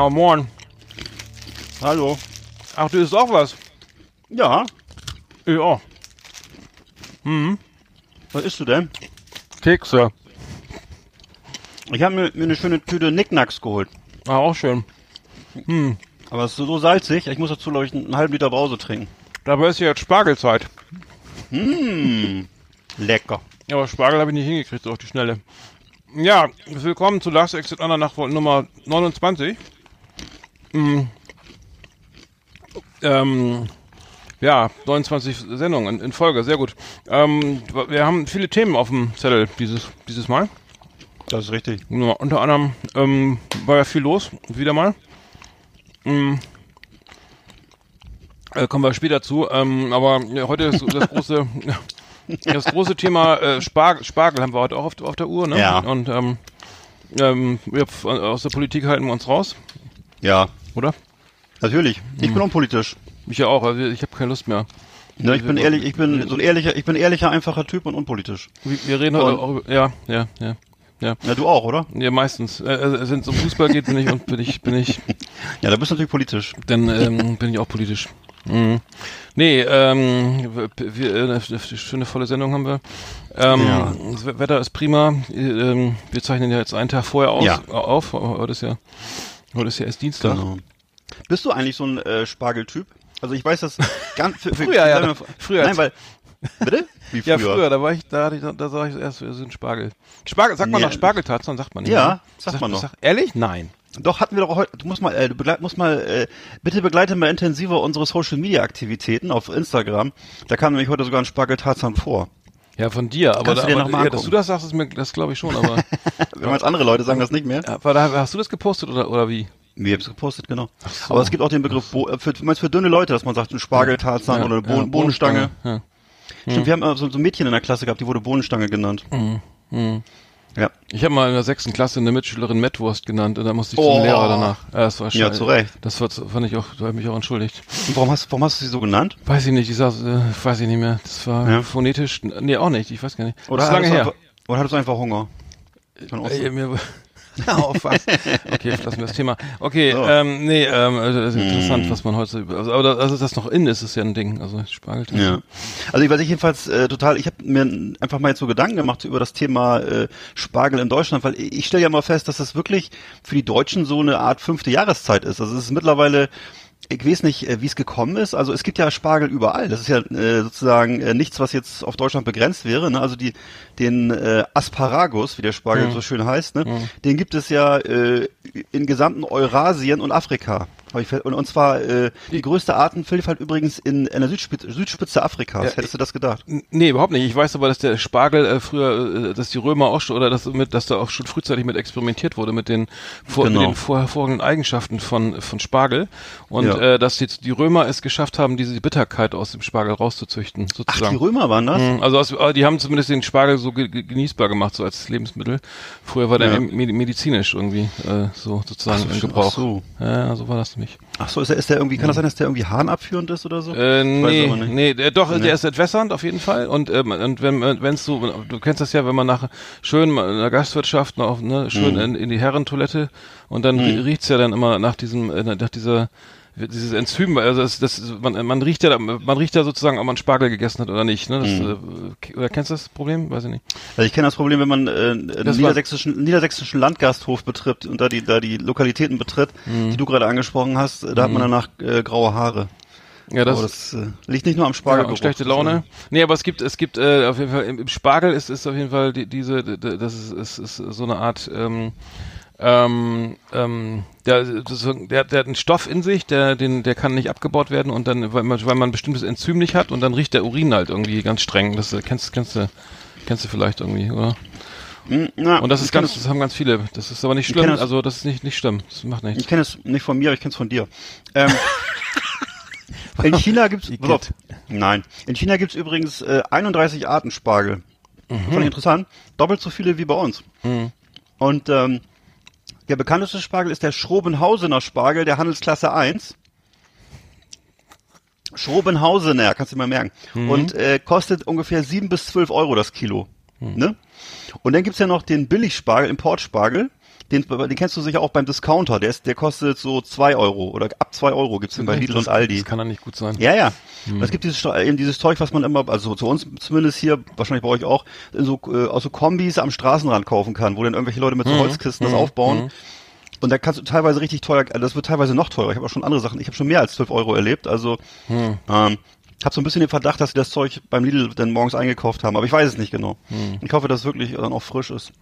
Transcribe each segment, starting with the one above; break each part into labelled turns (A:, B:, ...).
A: Na, moin.
B: Hallo.
A: Ach, du isst auch was?
B: Ja,
A: Ich auch.
B: was isst du denn?
A: Kekse.
B: Ich habe mir, mir eine schöne Tüte Nicknacks geholt.
A: Ah, auch schön.
B: Aber es ist so salzig, ich muss dazu, glaube ich, einen halben Liter Brause trinken.
A: Dabei ist ja jetzt Spargelzeit.
B: Lecker.
A: Ja, aber Spargel habe ich nicht hingekriegt, so auf die Schnelle. Ja, willkommen zu Last Exit on nach Nummer 29. Mm. Ähm, ja, 29 Sendungen in, Folge, sehr gut. Ähm, wir haben viele Themen auf dem Zettel dieses, dieses Mal.
B: Das ist richtig.
A: Ja, unter anderem ähm, war ja viel los, wieder mal. Mm. Äh, kommen wir später zu. Ähm, aber ja, heute ist das große, das große Thema äh, Spargel, Spargel haben wir heute auch auf, auf der Uhr. Ne?
B: Ja.
A: Und ähm, ähm, aus der Politik halten wir uns raus,
B: Ja,
A: oder?
B: natürlich. Ich bin unpolitisch.
A: Ich ja auch. Also ich habe keine Lust mehr.
B: Ja, ich bin ehrlich, ich bin so ein ehrlicher, ich bin ehrlicher, einfacher Typ und unpolitisch.
A: Wir, reden heute auch über, ja, ja, ja. Ja,
B: Ja, du auch, oder?
A: ja meistens. Äh, wenn es um Fußball geht, bin ich und bin ich, bin ich
B: Ja, da bist du natürlich politisch.
A: dann ähm, bin ich auch politisch. Mhm. Nee, ähm, wir, äh, eine schöne volle Sendung haben wir. Ähm,
B: Ja.
A: Das We- Wetter ist prima. Ähm, wir zeichnen ja jetzt einen Tag vorher aus,
B: Ja.
A: auf. Heute ist ja, heute ist ja erst Dienstag.
B: Genau. Bist du eigentlich so ein äh, Spargeltyp? Also ich weiß das ganz für, für,
A: Früher, ja. Früher.
B: Nein, weil bitte? Wie
A: Ja, früher, da war ich, da, ich, da sah ich erst, wir sind Spargel. Spargel, sagt man
B: Nee.
A: noch Spargeltatzen, sagt man nicht.
B: Ja,
A: ne?
B: sagt man noch.
A: ehrlich? Nein.
B: Doch hatten wir doch heute. Du musst mal, äh, du begleit, musst mal, äh, bitte begleite mal intensiver unsere Social Media Aktivitäten auf Instagram. Da kam nämlich heute sogar ein Spargeltarzan vor.
A: Ja, von dir, aber,
B: Kannst du dir
A: aber
B: noch mal
A: ja, dass du das sagst, ist mir, das glaube ich schon, aber,
B: Wenn man jetzt andere Leute sagen das nicht mehr.
A: aber da, hast du das gepostet oder, oder wie?
B: Wir haben es gepostet, genau.
A: so.
B: Aber es gibt auch den Begriff Bo äh, für, du meinst für dünne Leute, dass man sagt, ein Spargeltarzan
A: Ja,
B: oder eine
A: ja,
B: Bohnen Bohnenstange.
A: Ja.
B: Stimmt, wir haben äh, so, so ein Mädchen in der Klasse gehabt, die wurde Bohnenstange genannt.
A: Mhm.
B: Ja.
A: Ich habe mal in der sechsten Klasse eine Mitschülerin Mettwurst genannt und da musste ich
B: Oh.
A: zum Lehrer danach. Ja, das war
B: Ja,
A: scheiße.
B: zu Recht.
A: Das war, fand ich auch, da habe ich mich auch entschuldigt.
B: Und warum hast, warum hast du sie so genannt?
A: Weiß ich nicht, ich saß, äh, weiß ich nicht mehr. Das war
B: Ja.
A: phonetisch, nee, auch nicht, ich weiß gar nicht.
B: Oder
A: das ist lange her.
B: Einfach, oder hattest du einfach Hunger?
A: Äh, mir, auf was? Okay, lassen wir das Thema. Okay,
B: So.
A: ähm, nee, ähm, also das ist interessant,
B: Hm.
A: was man heute, also, aber das, also das noch in ist, ist ja ein Ding, also Spargeltassen.
B: Ja. Also ich weiß ich jedenfalls äh, total, ich habe mir einfach mal jetzt so Gedanken gemacht über das Thema äh, Spargel in Deutschland, weil ich stelle ja mal fest, dass das wirklich für die Deutschen so eine Art fünfte Jahreszeit ist. Also es ist mittlerweile ich weiß nicht, äh, wie es gekommen ist. Also es gibt ja Spargel überall. Das ist ja äh, sozusagen äh, nichts, was jetzt auf Deutschland begrenzt wäre. Ne? Also die, den äh, Asparagus, wie der Spargel
A: Mhm.
B: so schön heißt, ne? den gibt es ja äh, in gesamten Eurasien und Afrika. Und, und zwar äh, die größte Artenvielfalt übrigens in, in der Südspitze, Südspitze Afrikas.
A: Ja,
B: Hättest du das gedacht?
A: Nee, überhaupt nicht. Ich weiß aber, dass der Spargel äh, früher, äh, dass die Römer auch schon, oder dass, mit, dass da auch schon frühzeitig mit experimentiert wurde, mit den, vor,
B: Genau.
A: mit den vor, hervorragenden Eigenschaften von, von Spargel. Und
B: Ja.
A: äh, dass jetzt die Römer es geschafft haben, diese Bitterkeit aus dem Spargel rauszuzüchten,
B: Ach,
A: sozusagen.
B: die Römer waren das?
A: Mhm, Also aus, äh, die haben zumindest den Spargel so ge ge- genießbar gemacht, so als Lebensmittel. Früher war der
B: Ja.
A: me medizinisch irgendwie äh, so sozusagen
B: Ach so,
A: in
B: ach
A: Gebrauch.
B: so.
A: Ja, so war das nämlich.
B: Ach so, ist der, ist der irgendwie, kann das sein, dass der irgendwie harnabführend ist oder so?
A: Äh,
B: Ich weiß
A: nee,
B: nicht.
A: nee, der, doch,
B: Nee.
A: der ist entwässernd auf jeden Fall. Und, ähm, und wenn wenn's so, du kennst das ja, wenn man nach schön mal in der Gastwirtschaft noch, ne, schön
B: Mhm.
A: in, in die Herrentoilette und dann rie- riecht's ja dann immer nach diesem, äh, nach dieser dieses Enzym, also das, das man, man riecht ja, man riecht ja sozusagen, ob man Spargel gegessen hat oder nicht. Ne? Das,
B: Mhm.
A: äh, oder kennst du das Problem? Weiß ich nicht.
B: Also ich kenne das Problem, wenn man äh, einen niedersächsischen, niedersächsischen Landgasthof betritt und da die, da die Lokalitäten betritt,
A: Mhm.
B: die du gerade angesprochen hast, da hat man danach äh, graue Haare.
A: Ja, das,
B: aber das äh, liegt nicht nur am
A: Ja,
B: Spargel.
A: und schlechte Laune. Nee, aber es gibt, es gibt äh, auf jeden Fall im, Spargel ist ist auf jeden Fall die, diese, d- d- das ist, ist, ist so eine Art, ähm, ähm, ähm, der, der, der hat einen Stoff in sich, der, den, der kann nicht abgebaut werden und dann, weil man, weil man ein bestimmtes Enzym nicht hat und dann riecht der Urin halt irgendwie ganz streng. Das äh, kennst, kennst du, kennst du vielleicht irgendwie, oder?
B: Na,
A: Und das ist ganz, das haben ganz viele. Das ist aber nicht
B: Ich
A: schlimm.
B: das-
A: Also das ist nicht, nicht schlimm. Das macht nichts.
B: Ich kenne es nicht von mir, aber ich kenne es von dir. Ähm, in China gibt's auf. Nein. In China gibt's übrigens äh, 31 Arten Spargel.
A: Mhm.
B: Fand ich interessant. Doppelt so viele wie bei uns. Und ähm, Der bekannteste Spargel ist der Schrobenhausener Spargel der Handelsklasse 1. Schrobenhausener, kannst du mal merken.
A: Mhm.
B: Und äh, kostet ungefähr 7 bis 12 Euro das Kilo.
A: Mhm.
B: Ne? Und dann gibt's ja noch den Billigspargel, Importspargel. Den, den kennst du sicher auch beim Discounter. Der, ist, der kostet so 2 Euro oder ab 2 Euro gibt's den bei Lidl und Aldi.
A: Das kann doch nicht gut sein.
B: Ja, ja. Und Es gibt dieses, eben dieses Zeug, was man immer, also zu uns zumindest hier, wahrscheinlich bei euch auch, in so, äh, aus so Kombis am Straßenrand kaufen kann, wo dann irgendwelche Leute mit so Holzkisten das aufbauen. Und da kannst du teilweise richtig teuer, also das wird teilweise noch teurer. Ich habe auch schon andere Sachen, ich habe schon mehr als 12 Euro erlebt. Also ähm, habe so ein bisschen den Verdacht, dass sie das Zeug beim Lidl dann morgens eingekauft haben, aber ich weiß es nicht genau. Ich hoffe, dass es wirklich dann auch frisch ist.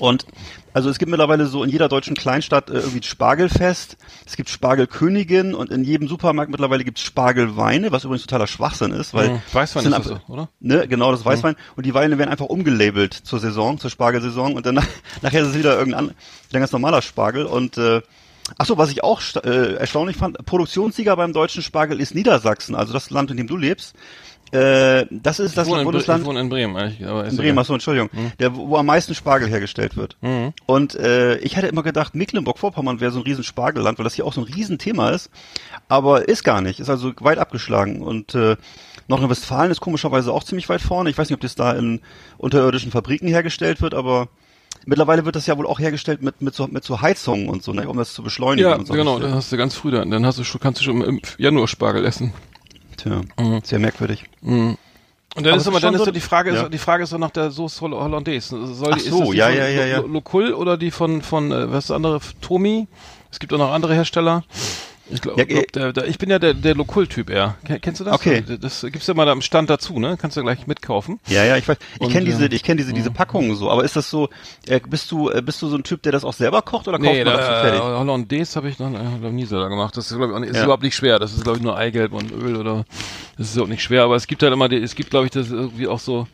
B: Und also es gibt mittlerweile so in jeder deutschen Kleinstadt äh, irgendwie Spargelfest, es gibt Spargelkönigin und in jedem Supermarkt mittlerweile gibt es Spargelweine, was übrigens totaler Schwachsinn ist, weil
A: Mhm. Weißwein ist das so, oder?
B: Ne, genau, das Weißwein. Und die Weine werden einfach umgelabelt zur Saison, zur Spargelsaison und dann nachher ist es wieder irgendein wieder ganz normaler Spargel und äh, Ach so, was ich auch äh, erstaunlich fand, Produktionssieger beim deutschen Spargel ist Niedersachsen, also das Land, in dem du lebst. Äh, das ist das
A: ich, in, Bre-
B: Bundesland
A: ich wohne in Bremen eigentlich. Aber
B: in Bremen, achso, Entschuldigung, der, wo am meisten Spargel hergestellt wird. Und äh, ich hätte immer gedacht, Mecklenburg-Vorpommern wäre so ein riesen Spargelland, weil das hier auch so ein Riesenthema ist. Aber ist gar nicht, ist also weit abgeschlagen. Und äh, Nordrhein-Westfalen ist komischerweise auch ziemlich weit vorne. Ich weiß nicht, ob das da in unterirdischen Fabriken hergestellt wird, aber mittlerweile wird das ja wohl auch hergestellt mit, mit, so, mit so Heizungen und so, ne, um das zu beschleunigen.
A: Ja,
B: und so.
A: genau, dann hast du ganz früh dann. Dann hast du schon, kannst du schon im Januar Spargel essen.
B: Tja, sehr merkwürdig.
A: Und dann
B: Aber
A: ist
B: ist
A: dann ist
B: so-
A: doch die Frage,
B: ja.
A: ist, die Frage ist doch nach der Sauce Holl- Hollandaise. Soll
B: Ach
A: die,
B: so,
A: ist das die
B: ja, ja, ja, ja.
A: Lo- Locul oder die von von äh, was ist das andere Tomi? Es gibt auch noch andere Hersteller. Ich glaube,
B: Ja,
A: glaub, der, der, ich bin ja der der Locul-Typ eher. Ken- Kennst du das?
B: Okay.
A: Das gibt's ja mal da am Stand dazu, ne? Kannst du gleich mitkaufen.
B: Ja, ja, ich weiß. Ich kenne diese,
A: äh,
B: ich kenne diese, diese Packungen so. Aber ist das so? Äh, bist du, äh, bist du so ein Typ, der das auch selber kocht oder kauft
A: Nee,
B: man das
A: da,
B: fertig?
A: Hollandaise habe ich noch, äh, noch nie selber gemacht. Das ist, glaube ich, auch ist
B: Ja.
A: überhaupt nicht schwer. Das ist, glaube ich, nur Eigelb und Öl oder das ist überhaupt nicht schwer. Aber es gibt halt immer, die, es gibt, glaube ich, das irgendwie auch so.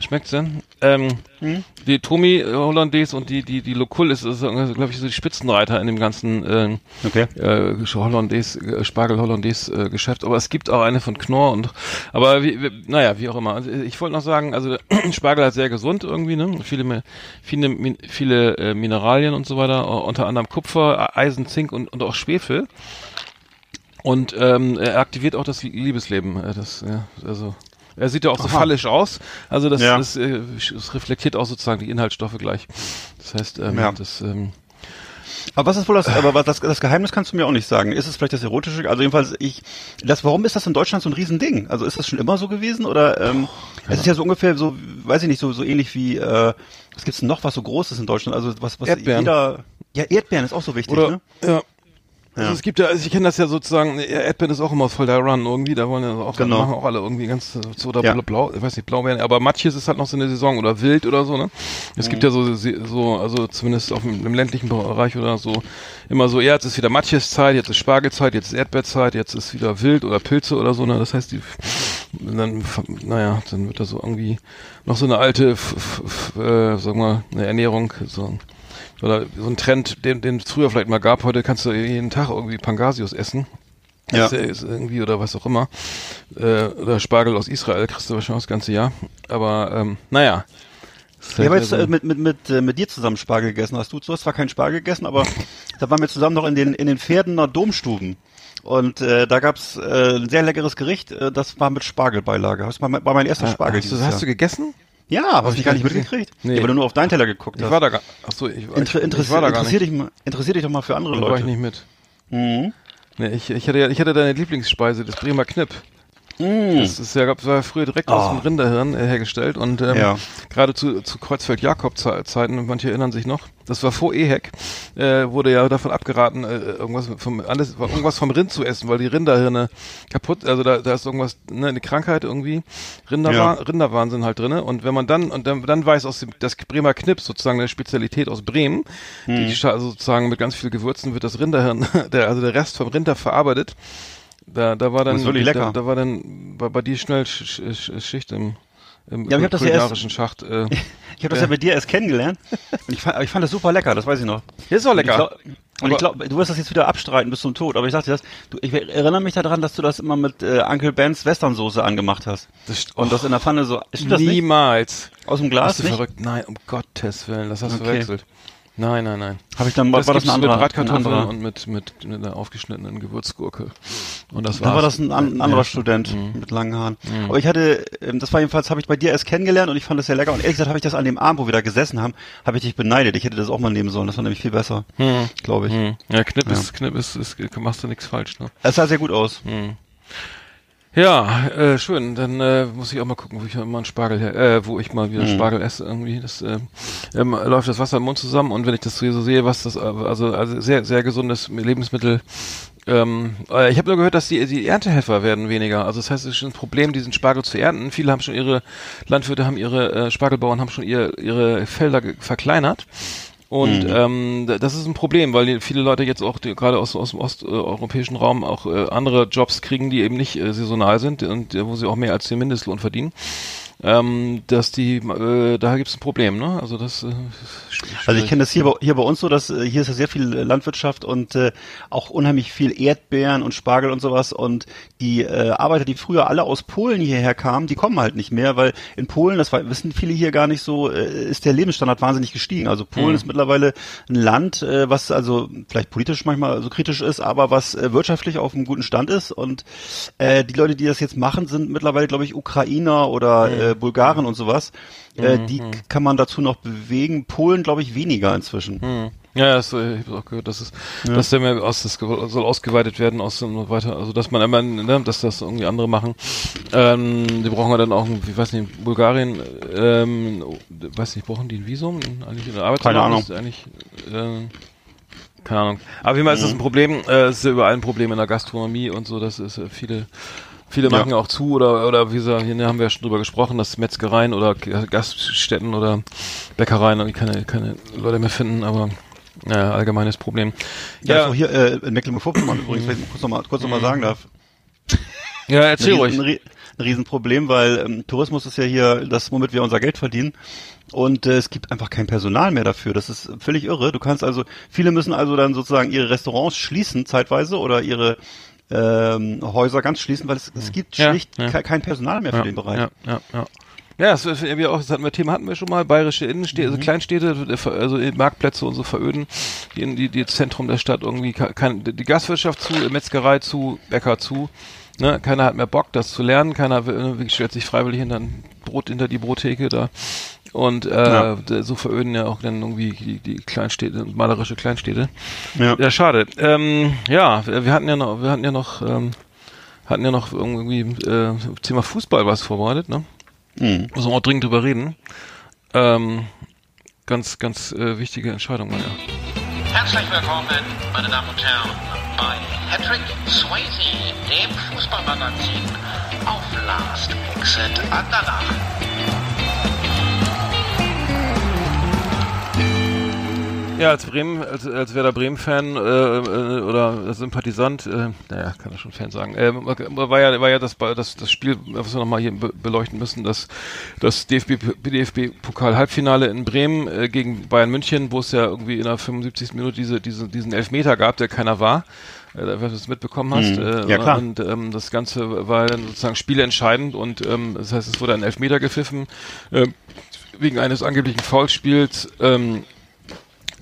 A: Schmeckt's denn? Ähm,
B: Hm?
A: Die Tomi äh, Hollandaise und die die die Locul ist, ist glaube ich, so die Spitzenreiter in dem ganzen ähm,
B: Okay.
A: äh, Hollandaise, äh, Spargel Hollandaise äh, Geschäft. Aber es gibt auch eine von Knorr und aber wie, wie, naja, wie auch immer. Also ich wollte noch sagen, also Spargel ist sehr gesund irgendwie, ne? Viele viele viele äh, Mineralien und so weiter, äh, unter anderem Kupfer, Eisen, Zink und und auch Schwefel. Und ähm, er aktiviert auch das Liebesleben. Äh, das, ja, also er sieht ja auch so
B: Aha.
A: fallisch aus. Also das,
B: Ja.
A: das, äh, es reflektiert auch sozusagen die Inhaltsstoffe gleich. Das heißt, ähm,
B: Ja.
A: das ähm,
B: Aber was ist wohl das, aber was das, das Geheimnis kannst du mir auch nicht sagen. Ist es vielleicht das Erotische? Also jedenfalls, ich, das, warum ist das in Deutschland so ein Riesending? Also ist das schon immer so gewesen oder, ähm, es ist ja so ungefähr so, weiß ich nicht, so, so ähnlich wie, äh, was gibt's denn noch, was so groß ist in Deutschland? Also was, was
A: Erdbeeren.
B: jeder, ja, Erdbeeren ist auch so wichtig,
A: oder
B: ne?
A: ja. Also
B: Ja.
A: es gibt ja, also ich kenne das ja sozusagen, Erdbeeren ist auch immer voll der Run irgendwie, da wollen ja auch,
B: Genau.
A: machen auch alle irgendwie ganz, äh, so oder
B: Ja.
A: blau, ich weiß nicht, Blaubeeren, aber Matjes ist halt noch so eine Saison oder Wild oder so, ne? Es
B: Mhm.
A: gibt ja so, so, also zumindest auf dem, im ländlichen Bereich oder so, immer so, ja, jetzt ist wieder Matjes-Zeit, jetzt ist Spargelzeit, jetzt ist Erdbeerzeit, jetzt ist wieder Wild oder Pilze oder so, ne? Das heißt, die, dann, naja, dann wird da so irgendwie noch so eine alte, f, f, f, äh, sag mal, eine Ernährung, so, oder so ein Trend, den, den es früher vielleicht mal gab, heute kannst du jeden Tag irgendwie Pangasius essen.
B: Ja.
A: Ist irgendwie oder was auch immer. Äh, oder Spargel aus Israel kriegst du wahrscheinlich das ganze Jahr. Aber ähm, naja.
B: Ich habe jetzt äh, mit, mit, mit, äh, mit dir zusammen Spargel gegessen. Hast du, du hast zwar keinen Spargel gegessen, aber da waren wir zusammen noch in den, in den Pferdener Domstuben. Und äh, da gab's äh, ein sehr leckeres Gericht, äh, das war mit Spargelbeilage. Das war mein, war mein erster Spargel
A: hast, du, hast du gegessen?
B: Ja, aber hast
A: ich
B: gar nicht mitgekriegt?
A: Nee.
B: Ja, weil du nur auf deinen Teller geguckt
A: Ich
B: hast.
A: war da gar Achso, ich, war-
B: Inter
A: ich, ich war da gar
B: interessier,
A: nicht.
B: dich mal, interessier dich doch mal für andere
A: Da war ich
B: Leute.
A: nicht mit.
B: Mhm.
A: Nee, ich, ich, hatte ja, ich hatte deine Lieblingsspeise, das Bremer Knipp.
B: Mhm.
A: Das ist ja, gab- war ja früher direkt aus
B: Oh.
A: dem Rinderhirn äh, hergestellt und ähm,
B: Ja.
A: gerade zu, zu Kreuzfeld-Jakob-Zeiten, manche erinnern sich noch, das war vor EHEC, äh, wurde ja davon abgeraten, äh, irgendwas vom alles, irgendwas vom Rind zu essen, weil die Rinderhirne kaputt, also da, da ist irgendwas, ne, eine Krankheit irgendwie, Rinderwa
B: Ja.
A: Rinderwahnsinn halt drinne und wenn man dann und dann, dann weiß aus dem das Bremer Knips sozusagen eine Spezialität aus Bremen,
B: Hm.
A: die, die also sozusagen mit ganz viel Gewürzen wird das Rinderhirn, der also der Rest vom Rinder verarbeitet. Da, da war dann,
B: Das wirklich
A: da,
B: lecker.
A: da war dann bei, bei dir schnell Sch Sch Schicht im, im
B: Ja, ich hab das ja erst-
A: Schacht. Äh,
B: Ich habe das ja mit dir erst kennengelernt und ich fand, ich fand das super lecker, das weiß ich noch.
A: ist auch lecker.
B: glaub- Und ich glaube, du wirst das jetzt wieder abstreiten bis zum Tod, aber ich sagte das, du, ich erinnere mich daran, dass du das immer mit äh, Uncle Bens Westernsoße angemacht hast.
A: Das,
B: Und das in der Pfanne so, stimmt das nicht?
A: niemals.
B: Aus dem
A: Bist
B: Glas
A: du
B: nicht?
A: verrückt? Nein, um Gottes Willen, das hast du
B: Okay.
A: verwechselt. Nein, nein, nein.
B: Habe ich dann
A: Das
B: war das
A: gibt's
B: ein
A: mit
B: ein anderer
A: und mit, mit, mit einer aufgeschnittenen Gewürzgurke. Und das
B: Da
A: war's.
B: war das ein, an, ein anderer
A: Ja.
B: Student
A: Mhm.
B: mit langen Haaren. Aber ich hatte, ähm, das war jedenfalls, habe ich bei dir erst kennengelernt und ich fand das sehr lecker. Und ehrlich gesagt habe ich das an dem Abend, wo wir da gesessen haben, habe ich dich beneidet. Ich hätte das auch mal nehmen sollen. Das war nämlich viel besser,
A: Hm.
B: glaube ich.
A: Hm. Ja, Knipp
B: Ja.
A: ist, Knipp ist, ist, machst du nichts falsch, ne?
B: Es sah sehr gut aus.
A: Hm. Ja, äh, schön. Dann äh, muss ich auch mal gucken, wo ich mal einen Spargel äh, wo ich mal wieder
B: Mhm.
A: Spargel esse irgendwie. Das äh, ähm, läuft das Wasser im Mund zusammen und wenn ich das so sehe, was das äh, also also sehr sehr gesundes Lebensmittel. Ähm, äh, ich habe nur gehört, dass die, die Erntehelfer werden weniger. Also das heißt, es ist schon ein Problem, diesen Spargel zu ernten. Viele haben schon ihre Landwirte haben ihre äh, Spargelbauern haben schon ihr, ihre Felder verkleinert. Und
B: Mhm.
A: ähm, da- das ist ein Problem, weil viele Leute jetzt auch die, gerade aus, aus dem osteuropäischen Raum auch äh, andere Jobs kriegen, die eben nicht äh, saisonal sind und äh, wo sie auch mehr als den Mindestlohn verdienen. Ähm, dass die, äh, da gibt es ein Problem, ne? Also das. Äh,
B: Also ich kenne das hier bei, hier bei uns so, dass äh, hier ist ja sehr viel äh, Landwirtschaft und äh, auch unheimlich viel Erdbeeren und Spargel und sowas und die äh, Arbeiter, die früher alle aus Polen hierher kamen, die kommen halt nicht mehr, weil in Polen, das wissen viele hier gar nicht so, äh, ist der Lebensstandard wahnsinnig gestiegen. Also Polen
A: Mhm.
B: ist mittlerweile ein Land, äh, was also vielleicht politisch manchmal so kritisch ist, aber was äh, wirtschaftlich auf einem guten Stand ist und äh, die Leute, die das jetzt machen, sind mittlerweile, glaube ich, Ukrainer oder
A: Mhm.
B: äh, Bulgaren und sowas. Äh, die kann man dazu noch bewegen. Polen, glaube ich, weniger inzwischen.
A: Hm. Ja, das, äh, ich habe auch gehört, dass es, dass der mehr aus, das soll ausgeweitet werden aus und weiter, also dass man immer, ne, dass das irgendwie andere machen. Ähm, die brauchen ja dann auch, ich weiß nicht, Bulgarien, ähm, weiß nicht, brauchen die ein Visum? Eigentlich eine Arbeitserlaubnis? Eigentlich, äh, keine Ahnung. Aber wie immer ist das ein Problem, äh, es ist ja überall ein Problem in der Gastronomie und so, das ist äh, viele, viele machen ja auch zu oder, oder wie gesagt, hier haben wir ja schon drüber gesprochen, dass Metzgereien oder Gaststätten oder Bäckereien irgendwie keine, keine Leute mehr finden, aber ja, allgemeines Problem.
B: Ja,
A: Ja,
B: also hier äh, in Mecklenburg-Vorpommern übrigens, wenn ich kurz nochmal kurz noch mal sagen darf.
A: ja erzähl ruhig.
B: Ein Riesenproblem, weil ähm, Tourismus ist ja hier das, womit wir unser Geld verdienen. Und äh, es gibt einfach kein Personal mehr dafür. Das ist völlig irre. Du kannst also, viele müssen also dann sozusagen ihre Restaurants schließen zeitweise oder ihre ähm, Häuser ganz schließen, weil es, es gibt
A: Ja,
B: schlicht
A: ja.
B: ke- kein Personal mehr für den Bereich.
A: Ja, ja, ja. Ja, das, wir auch, das hatten wir Thema hatten wir schon mal, bayerische Innenstädte,
B: Mhm.
A: also Kleinstädte, äh, ver- also Marktplätze und so veröden, die, in- die, die Zentrum der Stadt irgendwie, ka- kein, die Gastwirtschaft zu, Metzgerei zu, Bäcker zu, ne, keiner hat mehr Bock, das zu lernen, keiner will, äh, stellt sich freiwillig hinter ein Brot, hinter die Brottheke da. Und äh,
B: Ja.
A: so veröden ja auch dann irgendwie die, die Kleinstädte, malerische Kleinstädte.
B: Ja.
A: Ja, schade. Ähm, ja, wir hatten ja noch, wir hatten ja noch, ähm, hatten ja noch irgendwie äh, Thema Fußball was vorbereitet, ne?
B: Mhm.
A: Müssen wir auch dringend drüber reden. Ähm, ganz, ganz äh, wichtige Entscheidung war ja.
C: Herzlich willkommen, meine Damen und Herren, bei Patrick Swayze, dem Fußballmagazin auf Last Exit Andernach.
A: Ja, als Bremen, als, als Werder Bremen-Fan äh, äh, oder Sympathisant, äh, naja, kann er schon Fan sagen, äh, war ja, war ja das, das, das Spiel, was wir nochmal hier be beleuchten müssen, das, das DFB, DFB-Pokal-Halbfinale in Bremen äh, gegen Bayern München, wo es ja irgendwie in der 75. Minute diese, diese, diesen Elfmeter gab, der keiner war. Äh, wenn du es mitbekommen hast. Äh,
B: Ja, klar.
A: Und ähm, das Ganze war dann sozusagen spielentscheidend und ähm, das heißt, es wurde ein Elfmeter gepfiffen äh, wegen eines angeblichen Foulspiels. Ähm,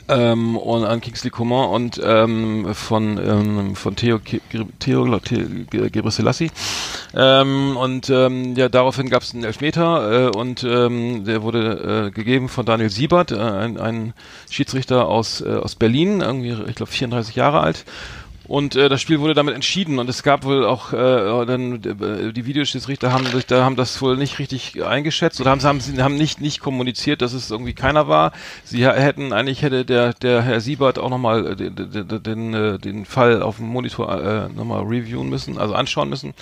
A: ähm, und an Kingsley Coman und ähm, von ähm, von Theo Ki- Theo, Theo Gebre Selassie. Ähm, und ähm, ja, daraufhin gab es einen Elfmeter äh, und ähm, der wurde äh, gegeben von Daniel Siebert, äh, ein, ein Schiedsrichter aus äh, aus Berlin, irgendwie ich glaube 34 Jahre alt. Und äh, das Spiel wurde damit entschieden und es gab wohl auch äh, dann äh, die Videoschiedsrichter haben sich da haben das wohl nicht richtig eingeschätzt oder haben haben haben nicht nicht kommuniziert, dass es irgendwie keiner war. Sie hätten eigentlich hätte der der Herr Siebert auch nochmal den den, den, äh, den Fall auf dem Monitor äh, nochmal reviewen müssen, also anschauen müssen.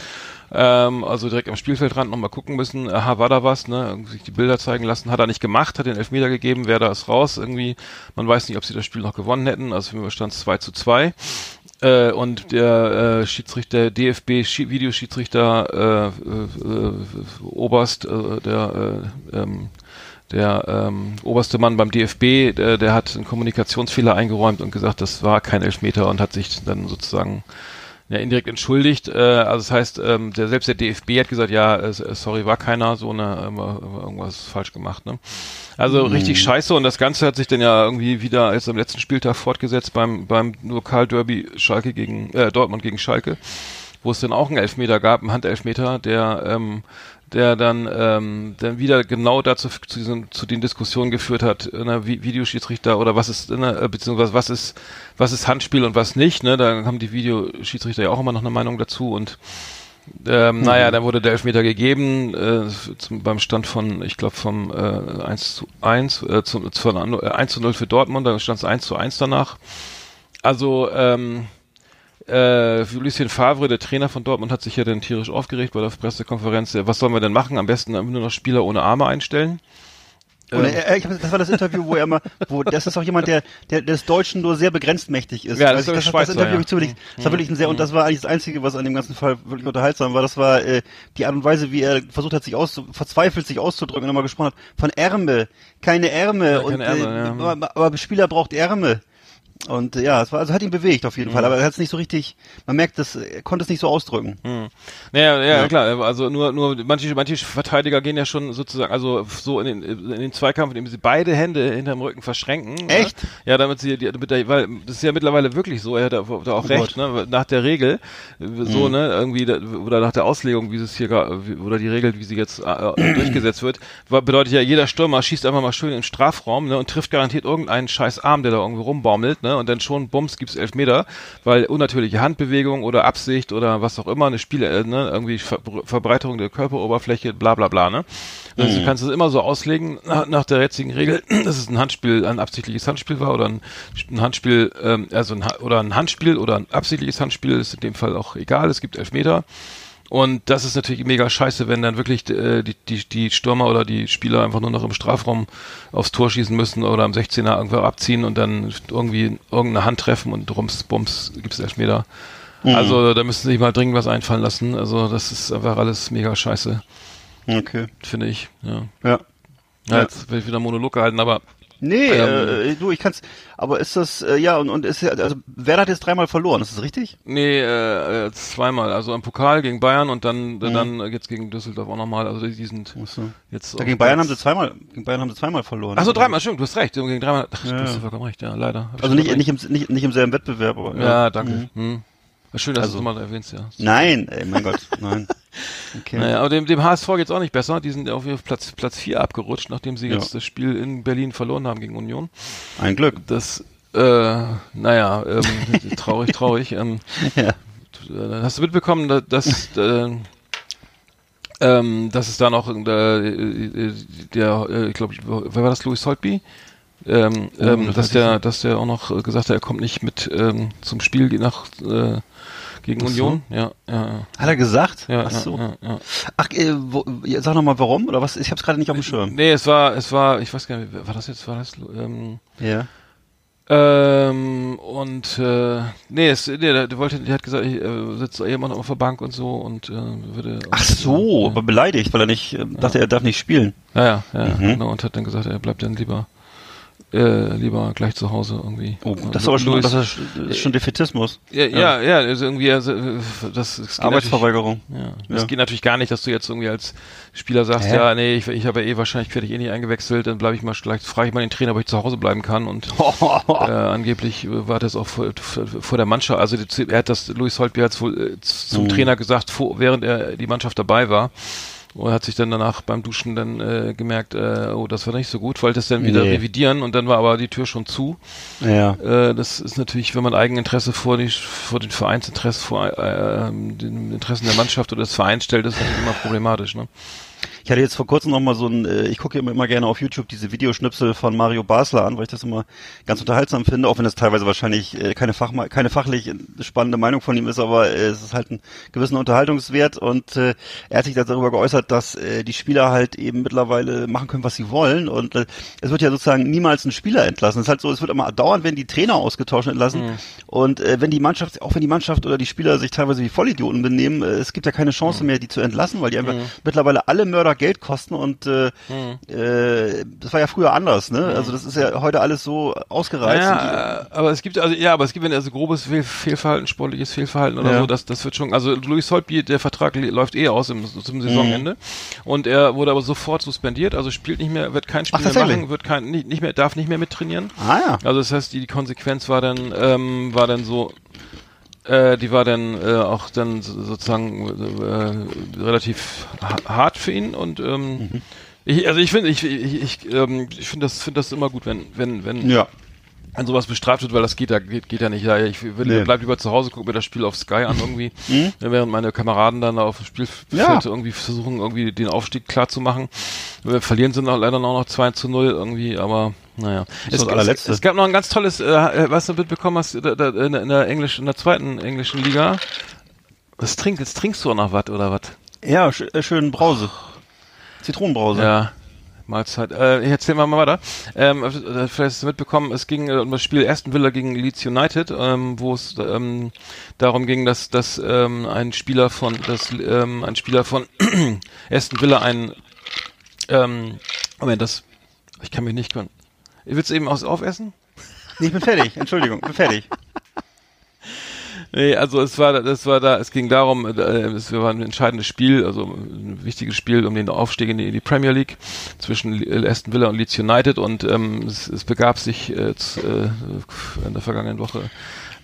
A: Ähm, also direkt am Spielfeldrand nochmal gucken müssen, aha, war da was, ne? Sich die Bilder zeigen lassen, hat er nicht gemacht, hat den Elfmeter gegeben, wer da ist raus, irgendwie, man weiß nicht, ob sie das Spiel noch gewonnen hätten, also für mich stand es 2 zu 2. Äh, und der äh, Schiedsrichter, DFB Schi Videoschiedsrichter äh, äh, Oberst, äh, der äh, ähm, der ähm, oberste Mann beim DFB, der, der hat einen Kommunikationsfehler eingeräumt und gesagt, das war kein Elfmeter und hat sich dann sozusagen ja, indirekt entschuldigt. Äh, also das heißt, ähm, der selbst der DFB hat gesagt, ja, äh, sorry, war keiner, so eine äh, irgendwas falsch gemacht. Ne? Also mhm. richtig scheiße und das Ganze hat sich dann ja irgendwie wieder jetzt am letzten Spieltag fortgesetzt beim beim Lokalderby Schalke gegen äh, Dortmund gegen Schalke, wo es dann auch einen Elfmeter gab, einen Handelfmeter, der ähm, der dann ähm, dann wieder genau dazu zu, diesen, zu den Diskussionen geführt hat, ne, Videoschiedsrichter oder was ist, ne, beziehungsweise was ist was ist Handspiel und was nicht, ne? Da haben die Videoschiedsrichter ja auch immer noch eine Meinung dazu und ähm, mhm. Naja, dann wurde der Elfmeter gegeben äh, zum, beim Stand von, ich glaube, vom äh, 1 zu 1, äh, zu, von, äh, 1 zu 0 für Dortmund, da stand es 1 zu 1 danach. Also ähm, äh, Lucien Favre, der Trainer von Dortmund, hat sich ja dann tierisch aufgeregt bei der Pressekonferenz. Was sollen wir denn machen? Am besten nur noch Spieler ohne Arme einstellen.
B: Und er, er, ich hab, das war das Interview, wo er immer, wo das ist auch jemand, der, der des Deutschen nur sehr begrenzt mächtig ist.
A: Ja, das, also
B: das,
A: das, das Interview
B: ja. ich wirklich, das war wirklich ein sehr, und das war eigentlich das Einzige, was an dem ganzen Fall wirklich unterhaltsam war. Das war äh, die Art und Weise, wie er versucht hat, sich auszu, verzweifelt sich auszudrücken und immer gesprochen hat von Ärmel, keine Ärmel ja, und Ärmel, äh, ja. aber, aber Spieler braucht Ärmel. Und äh, ja, es war, also hat ihn bewegt auf jeden mhm. Fall, aber er hat es nicht so richtig, man merkt, das, er konnte es nicht so ausdrücken.
A: Mhm. Naja, ja, ja, klar, also nur, nur manche, manche Verteidiger gehen ja schon sozusagen, also so in den, in den Zweikampf, indem sie beide Hände hinterm Rücken verschränken.
B: Ne? Echt?
A: Ne? Ja, damit sie, damit der, weil das ist ja mittlerweile wirklich so, er hat da, da auch oh recht, ne? nach der Regel, so, mhm. ne, irgendwie, da, oder nach der Auslegung, wie es hier, oder die Regel, wie sie jetzt äh, durchgesetzt wird, bedeutet ja, jeder Stürmer schießt einfach mal schön in den Strafraum, ne, und trifft garantiert irgendeinen scheiß Arm, der da irgendwie rumbaumelt, ne, ne? Und dann schon, bums, gibt's elf Meter, weil unnatürliche Handbewegung oder Absicht oder was auch immer, eine Spiele, äh, ne? Irgendwie Ver Verbreiterung der Körperoberfläche, bla bla bla, ne? Also mhm. du kannst es immer so auslegen, nach, nach der jetzigen Regel, dass es ein Handspiel, ein absichtliches Handspiel war oder ein, ein Handspiel, ähm, also ein, oder ein Handspiel oder ein absichtliches Handspiel, ist in dem Fall auch egal, es gibt elf Meter. Und das ist natürlich mega scheiße, wenn dann wirklich äh, die, die, die Stürmer oder die Spieler einfach nur noch im Strafraum aufs Tor schießen müssen oder am 16er irgendwo abziehen und dann irgendwie irgendeine Hand treffen und rums, bums, gibt's Elfmeter. Mhm. Also da müssen sie sich mal dringend was einfallen lassen. Also das ist einfach alles mega scheiße.
B: Okay.
A: Finde ich, ja.
B: Ja.
A: ja. Jetzt will ich wieder Monolog gehalten, aber
B: Nee, ähm, äh, du, ich kann's. Aber ist das äh, ja und und ist also Werder hat jetzt dreimal verloren, ist das richtig?
A: Nee, äh, äh, zweimal. Also im Pokal gegen Bayern und dann mhm. dann jetzt gegen Düsseldorf auch nochmal. Also die sind
B: so. jetzt. Ja, gegen Bayern haben sie zweimal. Gegen Bayern haben sie zweimal verloren.
A: Achso, dreimal. Stimmt, du hast recht. Gegen dreimal. Ach, ja. du hast vollkommen recht. Ja, leider.
B: Also nicht nicht im, nicht nicht im selben Wettbewerb, aber.
A: Ja, ja danke. Mhm. Hm. Schön, dass also, du es mal erwähnst, ja.
B: Nein, ey, mein Gott, nein.
A: Okay. Naja, aber dem, dem HSV geht's auch nicht besser. Die sind auf Platz, Platz 4 abgerutscht, nachdem sie ja. jetzt das Spiel in Berlin verloren haben gegen Union.
B: Ein Glück.
A: Das, äh, naja, ähm, traurig, traurig. Ähm, ja. Äh, hast du mitbekommen, dass, dass äh, ähm, dass es da noch äh, der, der äh, ich glaube, wer war das, Louis Holtby? Ähm, oh, ähm, dass der, dass der auch noch gesagt hat, er kommt nicht mit ähm, zum Spiel nach äh, gegen Union, ja, ja,
B: Hat er gesagt?
A: Ja,
B: Ach so.
A: Ja, ja,
B: Ach, äh, wo, sag noch mal warum oder was? Ich hab's gerade nicht auf dem Schirm.
A: Nee, es war, es war, ich weiß gar nicht, war das jetzt, war das, ähm,
B: ja.
A: Ähm, und äh, nee, es, nee, der, wollte, der hat gesagt, ich äh, immer noch auf der Bank und so und äh, würde.
B: Ach so, aber beleidigt, weil er nicht äh, dachte, er darf nicht spielen.
A: Ja, ja, ja, mhm. genau, und hat dann gesagt, er bleibt dann lieber äh, lieber gleich zu Hause irgendwie.
B: Oh, das ist aber schon, das ist, das ist schon Defetismus.
A: Ja, ja, ja, also irgendwie, also, das, das
B: Arbeitsverweigerung.
A: Ja, das ja. geht natürlich gar nicht, dass du jetzt irgendwie als Spieler sagst, Hä? ja, nee, ich, ich habe ja eh wahrscheinlich werde ich eh nicht eingewechselt, dann bleibe ich mal, vielleicht frage ich mal den Trainer, ob ich zu Hause bleiben kann und äh, angeblich war das auch vor, vor der Mannschaft, also er hat das, Luis Holtby hat wohl äh, zum mhm. Trainer gesagt, vor, während er die Mannschaft dabei war und hat sich dann danach beim Duschen dann äh, gemerkt, äh, oh, das war nicht so gut, wollte es dann wieder nee. revidieren und dann war aber die Tür schon zu.
B: Ja.
A: Äh, das ist natürlich, wenn man Eigeninteresse vor, die, vor den Vereinsinteresse, vor äh, den Interessen der Mannschaft oder des Vereins stellt, ist natürlich immer problematisch. Ne?
B: Ich hatte jetzt vor kurzem noch mal so ein, äh, ich gucke immer, immer gerne auf YouTube diese Videoschnipsel von Mario Basler an, weil ich das immer ganz unterhaltsam finde, auch wenn es teilweise wahrscheinlich äh, keine, Fach, keine fachlich spannende Meinung von ihm ist, aber äh, es ist halt ein gewissen Unterhaltungswert und er hat sich darüber geäußert, dass die Spieler halt eben mittlerweile machen können, was sie wollen und es wird ja sozusagen niemals ein Spieler entlassen. Es ist halt so, es wird immer dauernd, wenn die Trainer ausgetauscht entlassen mhm. und wenn die Mannschaft, auch wenn die Mannschaft oder die Spieler sich teilweise wie Vollidioten benehmen, es gibt ja keine Chance mhm. mehr, die zu entlassen, weil die einfach mhm. mittlerweile alle Mörder Geld kosten und äh,
A: Hm.
B: äh, das war ja früher anders, ne? Also das ist ja heute alles so ausgereizt.
A: Ja, äh, aber es gibt also ja, aber es gibt wenn also grobes Fehl, Fehlverhalten, sportliches Fehlverhalten oder
B: Ja.
A: so, das das wird schon also Luis Holtby, der Vertrag läuft eh aus im, zum Saisonende und er wurde aber sofort suspendiert, also spielt nicht mehr, wird kein Spiel
B: Ach,
A: mehr machen, wird kein nicht, nicht mehr darf nicht mehr mittrainieren.
B: die, ah ja.
A: Also das heißt, die, die Konsequenz war dann ähm, war dann so äh, die war dann äh, auch dann so- sozusagen äh, relativ ha- hart für ihn und ähm,
B: Mhm.
A: ich, also ich finde ich ich, ich, ähm, ich finde das finde das immer gut wenn wenn wenn
B: Ja.
A: an sowas bestraft wird, weil das geht, da geht, geht ja nicht. Ja, ich will,
B: Nee.
A: bleib lieber zu Hause, gucke mir das Spiel auf Sky an irgendwie,
B: Mhm.
A: während meine Kameraden dann auf dem Spielfeld
B: Ja.
A: irgendwie versuchen, irgendwie den Aufstieg klar zu machen. Wir verlieren sind auch leider noch noch 2 zu 0 irgendwie, aber naja.
B: das allerletzte.
A: Es, es gab noch ein ganz tolles, äh, was du mitbekommen hast, da, da, in, der- in der englischen, in der zweiten englischen Liga. Was trinkst, jetzt trinkst du auch noch was oder was?
B: Ja, sch äh, schön Brause. Zitronenbrause.
A: Ja. Mahlzeit. Äh, ich erzähl mal, mal weiter. Ähm, äh, vielleicht hast du mitbekommen, es ging äh, um das Spiel Aston Villa gegen Leeds United, ähm, wo es ähm, darum ging, dass, dass ähm, ein Spieler von, dass ähm, ein Spieler von Aston Villa ein ähm, Moment, das ich kann mich nicht können. Willst du eben aus aufessen?
B: Nee, ich bin fertig. Entschuldigung, bin fertig.
A: Nee, also es war, das war da, es ging darum, äh, es war ein entscheidendes Spiel, also ein wichtiges Spiel um den Aufstieg in die, in die Premier League zwischen Aston Villa und Leeds United und ähm, es, es begab sich äh, äh, in der vergangenen Woche,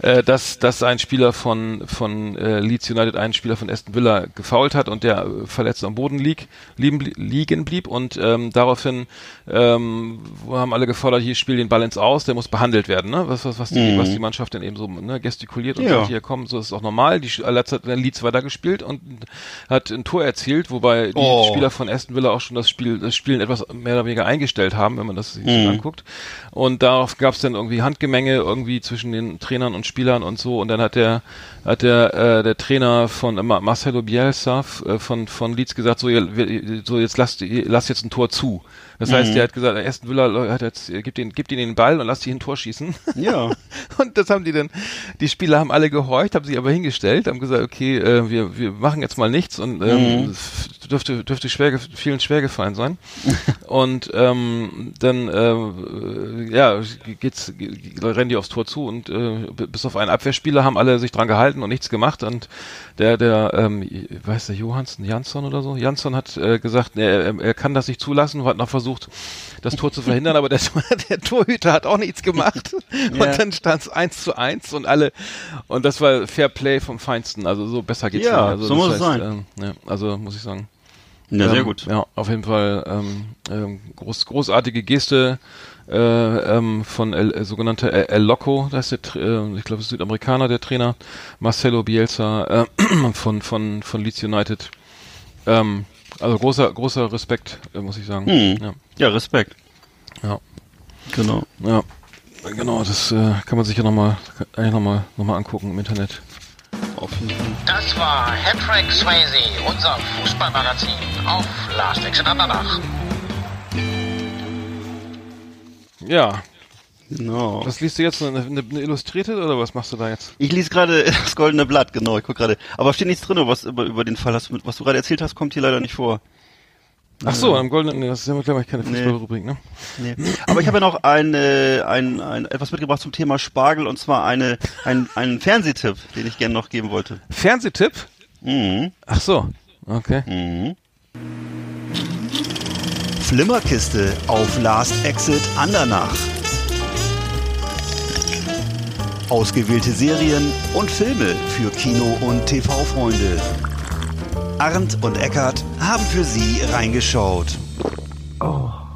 A: äh, dass, dass ein Spieler von, von äh, Leeds United einen Spieler von Aston Villa gefoult hat und der äh, verletzt am Boden lieg, liegen, liegen blieb und ähm, daraufhin ähm, haben alle gefordert, hier spiel den Ball ins Aus, der muss behandelt werden, ne? Was, was, was, die,
B: Mhm.
A: was die Mannschaft dann eben so ne, gestikuliert und
B: Ja.
A: sagt, hier komm, so ist es auch normal. Die Leeds hat dann Leeds weiter gespielt und hat ein Tor erzielt, wobei die
B: Oh.
A: Spieler von Aston Villa auch schon das Spiel, das Spielen etwas mehr oder weniger eingestellt haben, wenn man das sich
B: Mhm.
A: anguckt. Und darauf gab es dann irgendwie Handgemenge irgendwie zwischen den Trainern und Spielern und so. Und dann hat der hat der äh, der Trainer von äh, Ma- Marcelo Bielsa äh, von von Leeds gesagt, so, ihr, so jetzt lasst lasst jetzt ein Tor zu. Das heißt, der hat gesagt, Aston Villa hat jetzt gibt den gibt ihnen den Ball und lasst ihn ein Tor schießen.
B: Ja.
A: Und das haben die dann, die Spieler haben alle gehorcht, haben sich aber hingestellt, haben gesagt, okay, äh, wir, wir machen jetzt mal nichts und ähm, es dürfte, dürfte schwer, vielen schwer gefallen sein. und ähm, dann äh, ja, geht's, ge- rennen die aufs Tor zu und äh, bis auf einen Abwehrspieler haben alle sich dran gehalten und nichts gemacht. Und der, der, ähm, weiß der Johansson, Jansson oder so, Jansson hat äh, gesagt, er, er kann das nicht zulassen, hat noch versucht, das Tor zu verhindern, aber der, der Torhüter hat auch nichts gemacht.
B: Ja.
A: Und dann stand es eins zu eins und alle und das war Fair Play vom Feinsten. Also so besser geht's
B: Ja,
A: nicht. Also
B: so muss es sein.
A: Ähm, ja, also muss ich sagen.
B: Ja, sehr
A: Ähm,
B: gut.
A: Ja, auf jeden Fall ähm, ähm, groß, großartige Geste äh, ähm, von El, äh, sogenannter El, El Loco, das ist der, äh, ich glaube, Südamerikaner, der Trainer, Marcelo Bielsa äh, von von von Leeds United. Ähm, also großer großer Respekt, äh, muss ich sagen.
B: Hm.
A: Ja,
B: Ja, Respekt.
A: ja,
B: Genau.
A: ja, genau. Das äh, kann man sich ja nochmal eigentlich noch mal, noch mal angucken im Internet.
C: Das war Hattrick Swayze, unser Fußballmagazin auf Last Exit Andernach.
A: Ja,
B: Genau.
A: was liest du jetzt? Eine, eine, eine Illustrierte oder was machst du da jetzt?
B: Ich lese gerade das Goldene Blatt, genau, ich guck gerade. Aber steht nichts drin, was über, über den Fall hast. Was du gerade erzählt hast, kommt hier leider nicht vor.
A: Ach so, am goldenen, nee, das ist ja glaube ich keine
B: Nee.
A: Fußballrubrik, ne?
B: Nee. Aber ich habe ja noch ein, äh, ein, ein, etwas mitgebracht zum Thema Spargel und zwar eine, ein, einen Fernsehtipp, den ich gerne noch geben wollte.
A: Fernsehtipp?
B: Mhm.
A: Ach so, okay.
B: Mhm.
D: Flimmerkiste auf Last Exit Andernach. Ausgewählte Serien und Filme für Kino- und TV-Freunde. Arndt und Eckart haben für Sie reingeschaut.
A: Boah,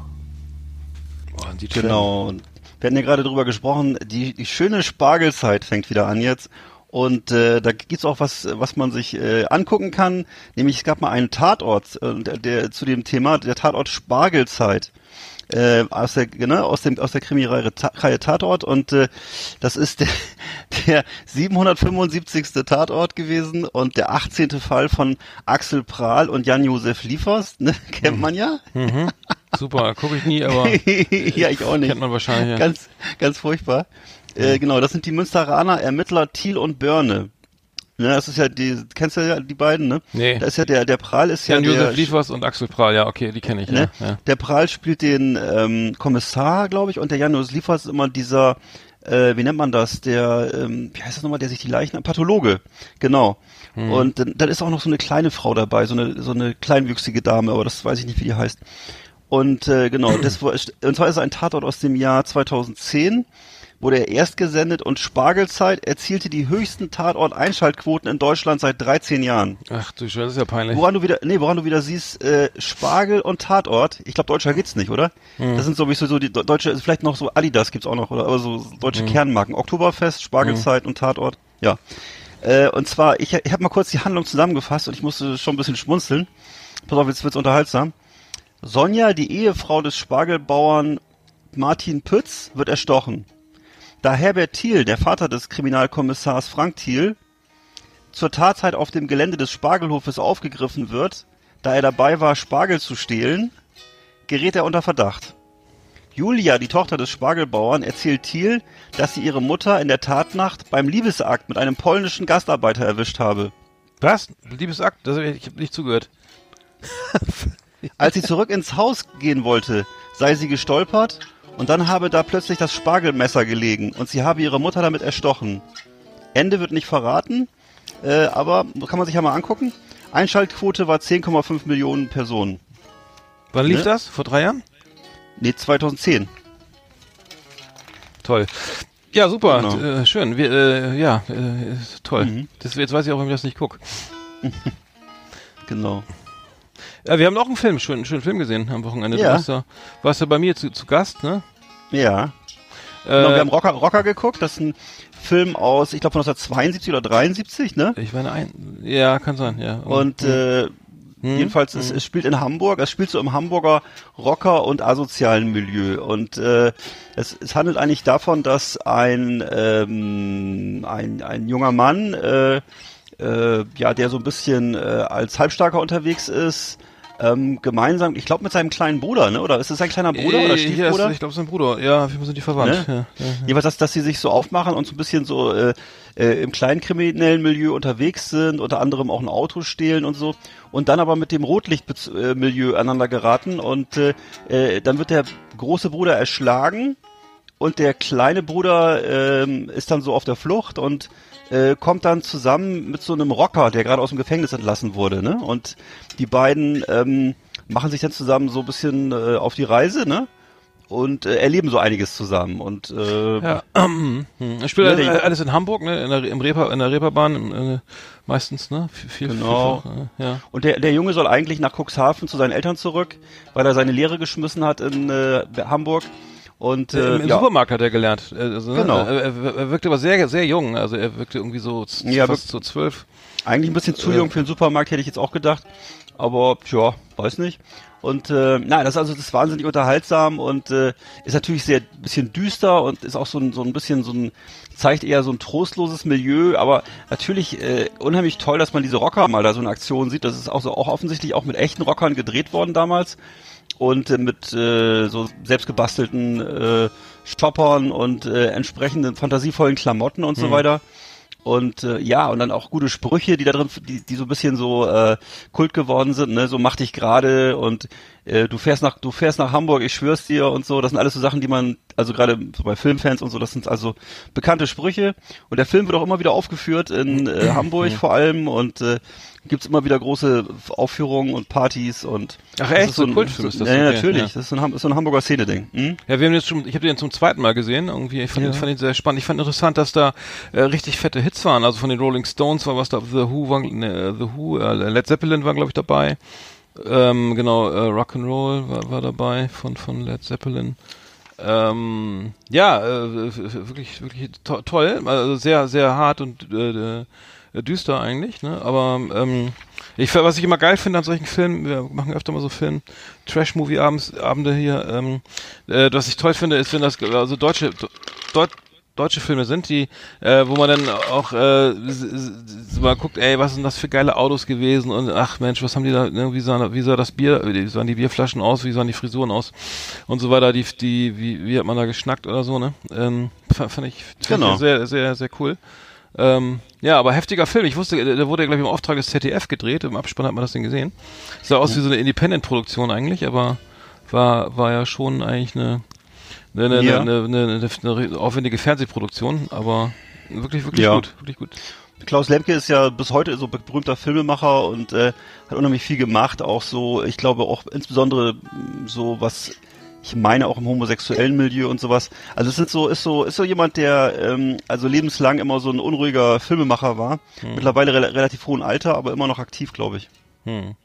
A: die
B: Genau. Wir hatten ja gerade drüber gesprochen, die, die schöne Spargelzeit fängt wieder an jetzt. Und äh, da gibt's auch was, was man sich äh, angucken kann. Nämlich es gab mal einen Tatort, äh, der, der zu dem Thema, der Tatort Spargelzeit. Äh, aus der ne, aus dem aus der Krimireihe Ta Reihe Tatort und äh, das ist der, der 775. Tatort gewesen und der 18. Fall von Axel Prahl und Jan-Josef Liefers, ne, kennt man ja.
A: Mhm. Super, gucke ich nie, aber
B: ja, ich auch nicht.
A: kennt man wahrscheinlich. Ja.
B: Ganz, ganz furchtbar. Äh, genau, das sind die Münsteraner Ermittler Thiel und Börne. Ne, das ist ja die, kennst du ja die beiden, ne?
A: Nee.
B: Da ist ja der, der Prahl ist ja
A: Jan
B: der,
A: Josef Liefers und Axel Prahl, ja, okay, die kenne ich.
B: ne?
A: Ja, ja.
B: Der Prahl spielt den ähm, Kommissar, glaube ich, und der Jan Josef Liefers ist immer dieser, äh, wie nennt man das? Der, ähm, wie heißt das nochmal, der sich die Leichen, Pathologe, genau.
A: Hm.
B: Und dann, dann ist auch noch so eine kleine Frau dabei, so eine, so eine kleinwüchsige Dame, aber das weiß ich nicht, wie die heißt. Und äh, genau, das war, und zwar ist es ein Tatort aus dem Jahr 2010, wurde er erst gesendet und Spargelzeit erzielte die höchsten Tatort-Einschaltquoten in Deutschland seit 13 Jahren.
A: Ach du Scheiße, das ist ja peinlich.
B: Woran du wieder, nee, woran du wieder siehst, äh, Spargel und Tatort. Ich glaube, deutscher geht's nicht, oder?
A: Hm.
B: Das sind sowieso so die de- deutsche, also vielleicht noch so Adidas gibt's auch noch, oder? Aber so deutsche Kernmarken. Oktoberfest, Spargelzeit und Tatort. Ja. Äh, und zwar, ich, ich habe mal kurz die Handlung zusammengefasst und ich musste schon ein bisschen schmunzeln. Pass auf, jetzt wird's unterhaltsam. Sonja, die Ehefrau des Spargelbauern Martin Pütz, wird erstochen. Da Herbert Thiel, der Vater des Kriminalkommissars Frank Thiel, zur Tatzeit auf dem Gelände des Spargelhofes aufgegriffen wird, da er dabei war, Spargel zu stehlen, gerät er unter Verdacht. Julia, die Tochter des Spargelbauern, erzählt Thiel, dass sie ihre Mutter in der Tatnacht beim Liebesakt mit einem polnischen Gastarbeiter erwischt habe.
A: Was? Liebesakt? Das, ich habe nicht zugehört.
B: Als sie zurück ins Haus gehen wollte, sei sie gestolpert und dann habe da plötzlich das Spargelmesser gelegen und sie habe ihre Mutter damit erstochen. Ende wird nicht verraten, äh, aber kann man sich ja mal angucken. Einschaltquote war 10,5 Millionen Personen.
A: Wann lief
B: Ne?
A: das? Vor drei Jahren?
B: Nee, 2010.
A: Toll. Ja, super.
B: Genau.
A: Äh, schön. Wir, äh, ja, äh, toll.
B: Mhm.
A: Das, jetzt weiß ich auch, warum ich das nicht gucke.
B: Genau.
A: Ja, wir haben auch einen Film, schönen, schönen Film gesehen am Wochenende.
B: Ja.
A: Du warst ja, warst ja bei mir zu, zu Gast, ne?
B: Ja.
A: Äh,
B: Genau, wir haben Rocker, Rocker geguckt. Das ist ein Film aus, ich glaube von 1972 oder 73, ne?
A: ich meine, ein, ja, kann sein, ja.
B: Und äh,
A: Hm?
B: jedenfalls, es, es spielt in Hamburg, es spielt so im Hamburger Rocker- und asozialen Milieu. Und äh, es, es handelt eigentlich davon, dass ein, ähm, ein, ein junger Mann, äh, äh, ja, der so ein bisschen äh, als Halbstarker unterwegs ist, ähm, gemeinsam, ich glaube mit seinem kleinen Bruder, ne? Oder ist es sein kleiner Bruder
A: Äh,
B: oder Stiefbruder?
A: Ich glaube, sein Bruder. Ja, wir sind die verwandt.
B: Ne?
A: Ja, ja.
B: Jeweils, dass, dass sie sich so aufmachen und so ein bisschen so äh, äh, im kleinkriminellen Milieu unterwegs sind, unter anderem auch ein Auto stehlen und so, und dann aber mit dem Rotlichtmilieu aneinander geraten und äh, äh, dann wird der große Bruder erschlagen und der kleine Bruder ähm, ist dann so auf der Flucht und äh, kommt dann zusammen mit so einem Rocker, der gerade aus dem Gefängnis entlassen wurde, ne? Und die beiden ähm, machen sich dann zusammen so ein bisschen äh, auf die Reise, ne? Und äh, erleben so einiges zusammen und äh,
A: Ja, ich spiele alles- in Hamburg, ne, in der, im Reeper, in der Reeperbahn, im, äh, meistens, ne, viel, viel,
B: Genau.
A: Viel, äh, ja.
B: Und der, der Junge soll eigentlich nach Cuxhaven zu seinen Eltern zurück, weil er seine Lehre geschmissen hat in äh, Hamburg. Und äh,
A: Im, Im
B: ja,
A: Supermarkt hat er gelernt. äh, Also, ne,
B: Genau.
A: Er, er, wirkte aber sehr, sehr jung. Also er wirkte irgendwie so
B: Ja,
A: fast so zwölf.
B: eigentlich ein bisschen zu
A: äh,
B: jung für den Supermarkt, hätte ich jetzt auch gedacht. Aber tja, weiß nicht. Und äh, nein, das ist also das ist wahnsinnig unterhaltsam und äh, ist natürlich sehr bisschen düster und ist auch so ein, so ein bisschen so ein zeigt eher so ein trostloses Milieu, aber natürlich äh, unheimlich toll, dass man diese Rocker mal da so in Aktion sieht. Das ist auch so auch offensichtlich auch mit echten Rockern gedreht worden damals und äh, mit äh, so selbstgebastelten äh, Stoppern und äh, entsprechenden fantasievollen Klamotten und so
A: Mhm.
B: weiter. Und äh, ja, und dann auch gute Sprüche, die da drin, die, die so ein bisschen so äh, Kult geworden sind, ne, so mach dich gerade und äh, du fährst nach, du fährst nach Hamburg, ich schwör's dir und so. Das sind alles so Sachen, die man, also gerade so bei Filmfans und so, das sind also bekannte Sprüche. Und der Film wird auch immer wieder aufgeführt in äh, Hamburg vor allem und äh, gibt's immer wieder große Aufführungen und Partys und
A: Ach,
B: das
A: echt?
B: ist
A: So ein Kultfilm ist das,
B: Ja,
A: okay,
B: natürlich.
A: ja.
B: Das ist so ein, so ein Hamburger Szene-Ding. Hm?
A: Ja, wir haben jetzt schon, ich habe den zum zweiten Mal gesehen. Irgendwie, ich fand, ihn, fand ihn sehr spannend. Ich fand interessant, dass da äh, richtig fette Hits waren. Also von den Rolling Stones war was da, The Who war, ne, The Who, äh, Led Zeppelin war glaube ich dabei. Ähm, genau, äh, Rock'n'Roll war, war dabei von von Led Zeppelin. Ähm, ja, äh, wirklich, wirklich to toll. Also sehr, sehr hart und äh, äh, düster eigentlich, ne? Aber ähm, ich, was ich immer geil finde an solchen Filmen, wir machen öfter mal so Film, Trash-Movie-Abende hier, ähm, äh, was ich toll finde, ist, wenn das also deutsche Deut deutsche Filme sind, die, äh, wo man dann auch äh, mal guckt, ey, was sind das für geile Autos gewesen und ach Mensch, was haben die da, ne, wie sah, wie sah das Bier, wie sahen die Bierflaschen aus, wie sahen die Frisuren aus und so weiter, die, die, wie, wie hat man da geschnackt oder so, ne? Ähm, fa- fand ich, fand
B: Genau.
A: ich sehr, sehr, sehr cool. Ähm, ja, aber heftiger Film. Ich wusste, der wurde ja, glaube ich, im Auftrag des ZDF gedreht. Im Abspann hat man das denn gesehen. Sah aus wie so eine Independent-Produktion eigentlich, aber war, war ja schon eigentlich eine, eine, eine,
B: Ja.
A: eine, eine, eine, eine aufwendige Fernsehproduktion, aber wirklich, wirklich
B: Ja.
A: gut. Wirklich gut.
B: Klaus Lemke ist ja bis heute so berühmter Filmemacher und äh, hat unheimlich viel gemacht, auch so, ich glaube auch insbesondere so was ich meine auch im homosexuellen Milieu und sowas. Also es ist so, ist so, ist so jemand, der ähm, also lebenslang immer so ein unruhiger Filmemacher war. Mittlerweile rela relativ hohen Alter, aber immer noch aktiv, glaube ich.
A: Hm.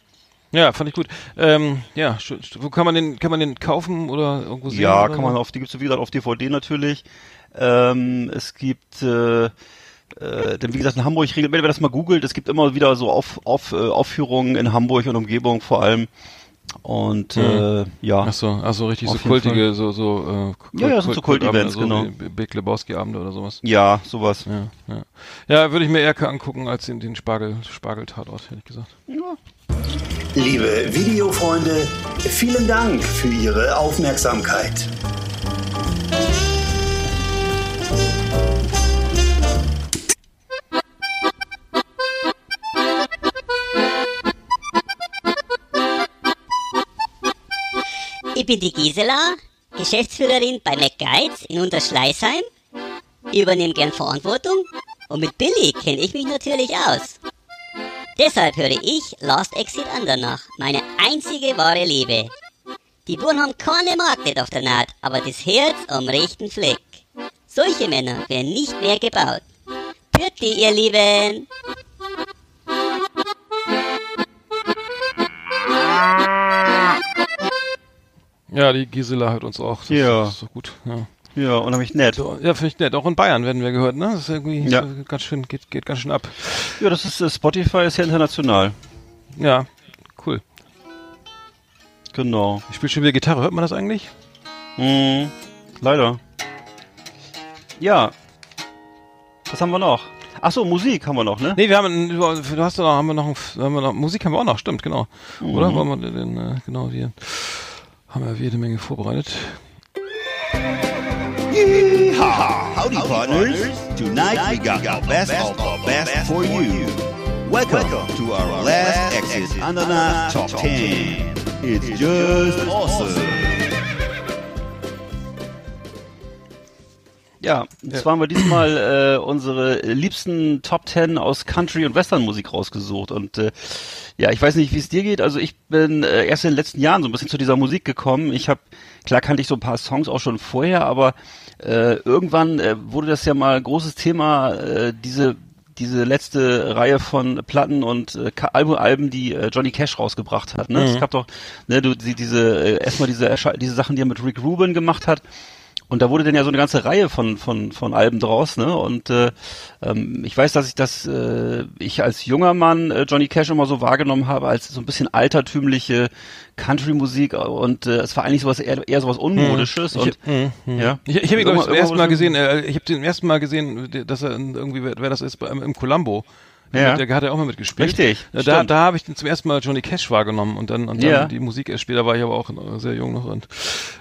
A: Ja, fand ich gut. Ähm, ja, wo kann man den, kann man den kaufen oder irgendwo sehen?
B: Ja, kann man auf, die gibt's wie gesagt auf DVD natürlich. Ähm, es gibt äh, äh, denn wie gesagt in Hamburg, regel- wenn ihr das mal googelt, es gibt immer wieder so auf, auf, äh, Aufführungen in Hamburg und Umgebung vor allem. Und äh, ja.
A: Ach so, ach so richtig
B: Auf
A: so kultige, so, so, äh,
B: Ja, ja, sind so Kult-Events,
A: so
B: genau.
A: wie Big Lebowski-Abende oder sowas.
B: Ja, sowas.
A: Ja, ja. Ja, würde ich mir eher angucken als den, den Spargel, Spargel-Tatort, hätte ich gesagt.
D: Liebe Videofreunde, vielen Dank für Ihre Aufmerksamkeit.
E: Ich bin die Gisela, Geschäftsführerin bei McGuides in Unterschleißheim. Ich übernehme gern Verantwortung und mit Billy kenne ich mich natürlich aus. Deshalb höre ich Last Exit Andernach, meine einzige wahre Liebe. Die Buren haben keine Markt auf der Naht, aber das Herz am rechten Fleck. Solche Männer werden nicht mehr gebaut. Bitte, ihr Lieben!
A: Ja, die Gisela hört uns auch. Das
B: Ja.
A: ist so gut. Ja,
B: Ja, unheimlich nett.
A: ja finde ich nett. Auch in Bayern werden wir gehört, ne? Das ist irgendwie
B: Ja.
A: ganz schön, geht, geht ganz schön ab.
B: Ja, das ist äh, Spotify ist ja international.
A: Ja, cool.
B: Genau.
A: Ich spiele schon wieder Gitarre. Hört man das eigentlich?
B: Hm, leider. Ja. Was haben wir noch? Ach so, Musik haben wir noch, ne?
A: Nee, wir haben, du hast doch noch, haben wir noch, haben wir noch, Musik haben wir auch noch, stimmt, genau. Oder? Wollen wir den, äh, genau, wir haben ja jede Menge vorbereitet.
D: Yeehaw! Howdy, partners. Tonight we got our best of our best for you. Welcome to our last exit Ananas Top 10. It's just awesome.
B: Ja, zwar haben wir diesmal äh, unsere liebsten Top 10 aus Country- und Westernmusik rausgesucht. Und äh, ja, ich weiß nicht, wie es dir geht. Also ich bin äh, erst in den letzten Jahren so ein bisschen zu dieser Musik gekommen. Ich habe, klar kannte ich so ein paar Songs auch schon vorher, aber äh, irgendwann äh, wurde das ja mal großes Thema, äh, diese diese letzte Reihe von Platten und äh, Ka- Alben, die äh, Johnny Cash rausgebracht hat. Ne? Es gab doch ne, du, die, diese äh, erstmal diese diese Sachen, die er mit Rick Rubin gemacht hat. Und da wurde dann ja so eine ganze Reihe von von von Alben draus, ne? Und äh, ähm, ich weiß, dass ich das äh, ich als junger Mann äh, Johnny Cash immer so wahrgenommen habe als so ein bisschen altertümliche Country-Musik und äh, es war eigentlich sowas eher, eher sowas unmodisches
A: Ich,
B: und
A: hm, hm.
B: ja.
A: ich, ich habe ihn, glaube ich, zum
B: Irgendwann-
A: ersten Mal gesehen, äh, ich habe den ersten Mal gesehen, dass er irgendwie, wer, wer das ist, im Columbo.
B: Ja.
A: Der hat ja auch mal mitgespielt.
B: Richtig,
A: Da,
B: stimmt.
A: da habe ich zum ersten Mal Johnny Cash wahrgenommen und dann, und dann
B: Ja.
A: die Musik erst später war ich aber auch äh, sehr jung noch und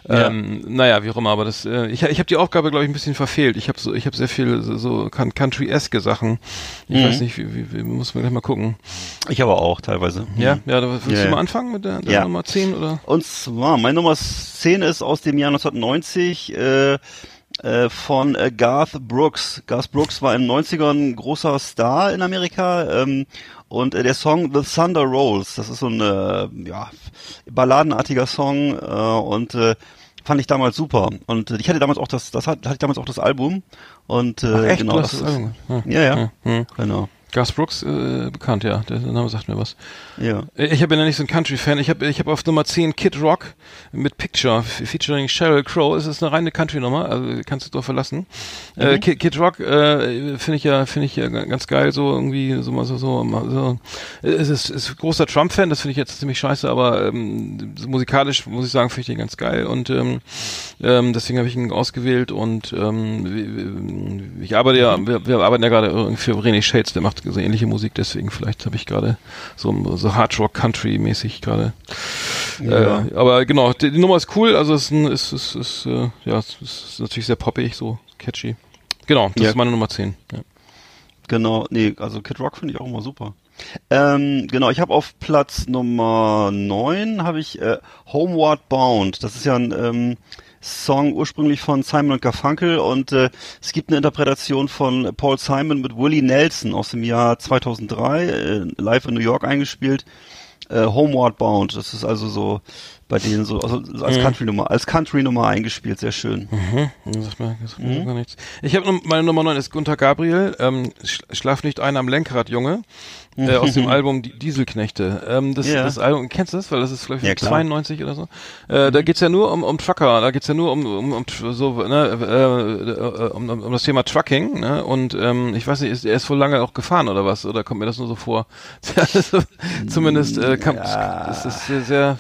B: Ja.
A: ähm, naja, wie auch immer, aber das äh, ich, ich habe die Aufgabe, glaube ich, ein bisschen verfehlt. Ich habe so, ich habe sehr viel so, so Country-eske Sachen. Ich
B: Mhm.
A: weiß nicht, wie, wie, wie muss man gleich mal gucken.
B: ich aber auch teilweise.
A: Ja, ja, da willst
B: Ja,
A: du
B: ja.
A: mal anfangen mit der, der
B: Ja.
A: Nummer 10 oder?
B: Und zwar, meine Nummer 10 ist aus dem Jahr 1990 äh, äh, von äh, Garth Brooks. Garth Brooks war in den 90ern ein großer Star in Amerika ähm, und äh, der Song The Thunder Rolls, das ist so ein äh, ja, balladenartiger Song äh, und fand ich damals super. Und ich hatte damals auch das, das hat- hatte ich damals auch das Album und
A: Ach, echt?
B: genau das
A: das Album gehört?
B: ja, ja,
A: Hm.
B: genau.
A: Gus Brooks, äh, bekannt, ja. Der Name sagt mir was.
B: Ja.
A: Äh, Ich bin ja nicht so ein Country-Fan. Ich habe ich hab auf Nummer 10 Kid Rock mit Picture featuring Sheryl Crow. Es ist eine reine Country-Nummer, also kannst du doch verlassen. Äh, Kid, Kid Rock äh, finde ich ja finde ich ja ga- ganz geil, so irgendwie so mal so so. mal so. Es ist, ist großer Trump-Fan, das finde ich jetzt ziemlich scheiße, aber ähm, so musikalisch muss ich sagen, finde ich den ganz geil und ähm, ähm, deswegen habe ich ihn ausgewählt und ähm, ich arbeite ja, wir, wir arbeiten ja gerade irgendwie für René Shades, der macht so ähnliche Musik, deswegen vielleicht habe ich gerade so, so Hard Rock Country mäßig gerade.
B: Ja.
A: Äh, aber genau, die, die Nummer ist cool, also es ist, ein, ist, ist, ist äh, ja, es ist natürlich sehr poppig, so catchy. Genau, das
B: Ja.
A: ist meine Nummer 10. Ja.
B: Genau, nee, also Kid Rock finde ich auch immer super. Ähm, genau, ich habe auf Platz Nummer 9 habe ich äh, Homeward Bound. Das ist ja ein ähm, Song ursprünglich von Simon und Garfunkel und äh, es gibt eine Interpretation von Paul Simon mit Willie Nelson aus dem Jahr 2003, äh, live in New York eingespielt. Äh, Homeward Bound, das ist also so bei denen so also als
A: Mhm.
B: Country Nummer, als Country Nummer eingespielt, sehr schön.
A: Mhm. Sagt mir, sagt mir gar nichts. Ich habe meine Nummer 9 ist Gunther Gabriel, ähm, Sch- Schlaf nicht ein am Lenkrad, Junge. Äh, aus dem Album Die Dieselknechte. Ähm, das,
B: Ja.
A: das Album, kennst du das? Weil das ist, glaube ich,
B: Ja,
A: von
B: klar.
A: 92 oder so. Äh, da geht's ja nur um, um Trucker, da geht's ja nur um, um, um so, ne, äh, äh, um, um, das Thema Trucking, ne? Und ähm, ich weiß nicht, ist, er ist wohl lange auch gefahren oder was? Oder kommt mir das nur so vor? Zumindest äh, kam,
B: Ja.
A: es ist sehr,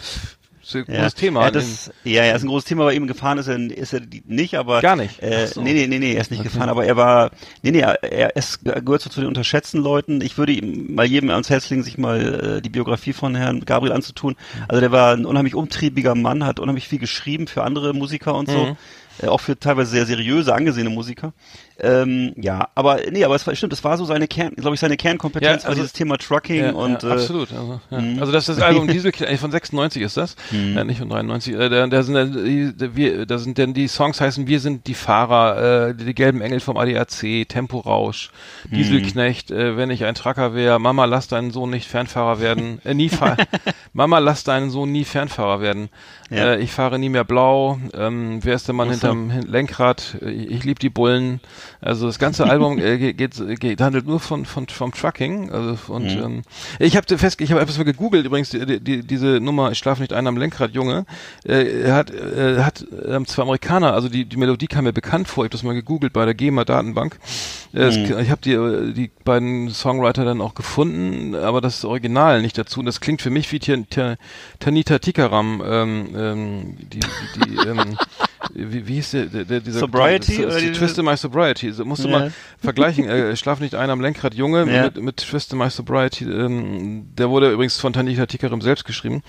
A: sehr, sehr großes Thema.
B: Ja, das, ja, ja, ist ein großes Thema, bei ihm gefahren ist er, ist er nicht, aber.
A: Gar nicht?
B: Äh,
A: so.
B: Nee, nee, nee, nee, er ist nicht gefahren, aber er war, nee, nee, er, er ist, er gehört so zu den unterschätzten Leuten. Ich würde ihm mal jedem ans Herz legen, sich mal äh, die Biografie von Herrn Gabriel anzutun. Also der war ein unheimlich umtriebiger Mann, hat unheimlich viel geschrieben für andere Musiker und so.
A: Mhm.
B: Äh, auch für teilweise sehr seriöse, angesehene Musiker. Ähm, ja, aber nee, aber es war, stimmt, es war so seine Kern, glaube ich, seine Kernkompetenz
A: Ja, also-
B: dieses Thema Trucking
A: Ja,
B: und
A: ja,
B: äh,
A: absolut. Also, ja.
B: Mhm.
A: also das ist das Album Dieselknecht von 96 ist das, ja, nicht von 93. Äh, da, da sind dann die, wir, da sind denn die Songs heißen Wir sind die Fahrer, äh, die, die gelben Engel vom ADAC, Temporausch, Dieselknecht, äh, wenn ich ein Trucker wäre, Mama lass deinen Sohn nicht Fernfahrer werden, äh, nie Mama lass deinen Sohn nie Fernfahrer werden.
B: Ja.
A: Äh, ich fahre nie mehr blau. Ähm, wer ist der Mann
B: Ach so.
A: hinterm Hin- Lenkrad? Äh, Ich, ich liebe die Bullen. Also das ganze Album äh, geht, geht, handelt nur von, von vom Trucking. Also und
B: Mhm.
A: ähm, ich habe fest, ich habe etwas mal gegoogelt übrigens die, die, diese Nummer. Ich schlafe nicht ein am Lenkrad, Junge. Äh, er hat äh, hat ähm, zwei Amerikaner. Also die die Melodie kam mir bekannt vor. Ich habe das mal gegoogelt bei der GEMA Datenbank. Äh, es,
B: Mhm.
A: ich habe die äh, die beiden Songwriter dann auch gefunden, aber das Original nicht dazu. Und das klingt für mich wie Tan- Tan- Tanita Tikaram. Ähm, ähm, die die, die ähm, wie, wie hieß der, der, dieser
B: Sobriety
A: die,
B: diese-
A: Twist in My Sobriety. So, musst du
B: Ja.
A: mal vergleichen. Äh, Schlaf nicht ein am Lenkrad, Junge,
B: Ja.
A: mit, mit Twist in My Sobriety. Ähm, der wurde übrigens von Tanita Tikaram selbst geschrieben.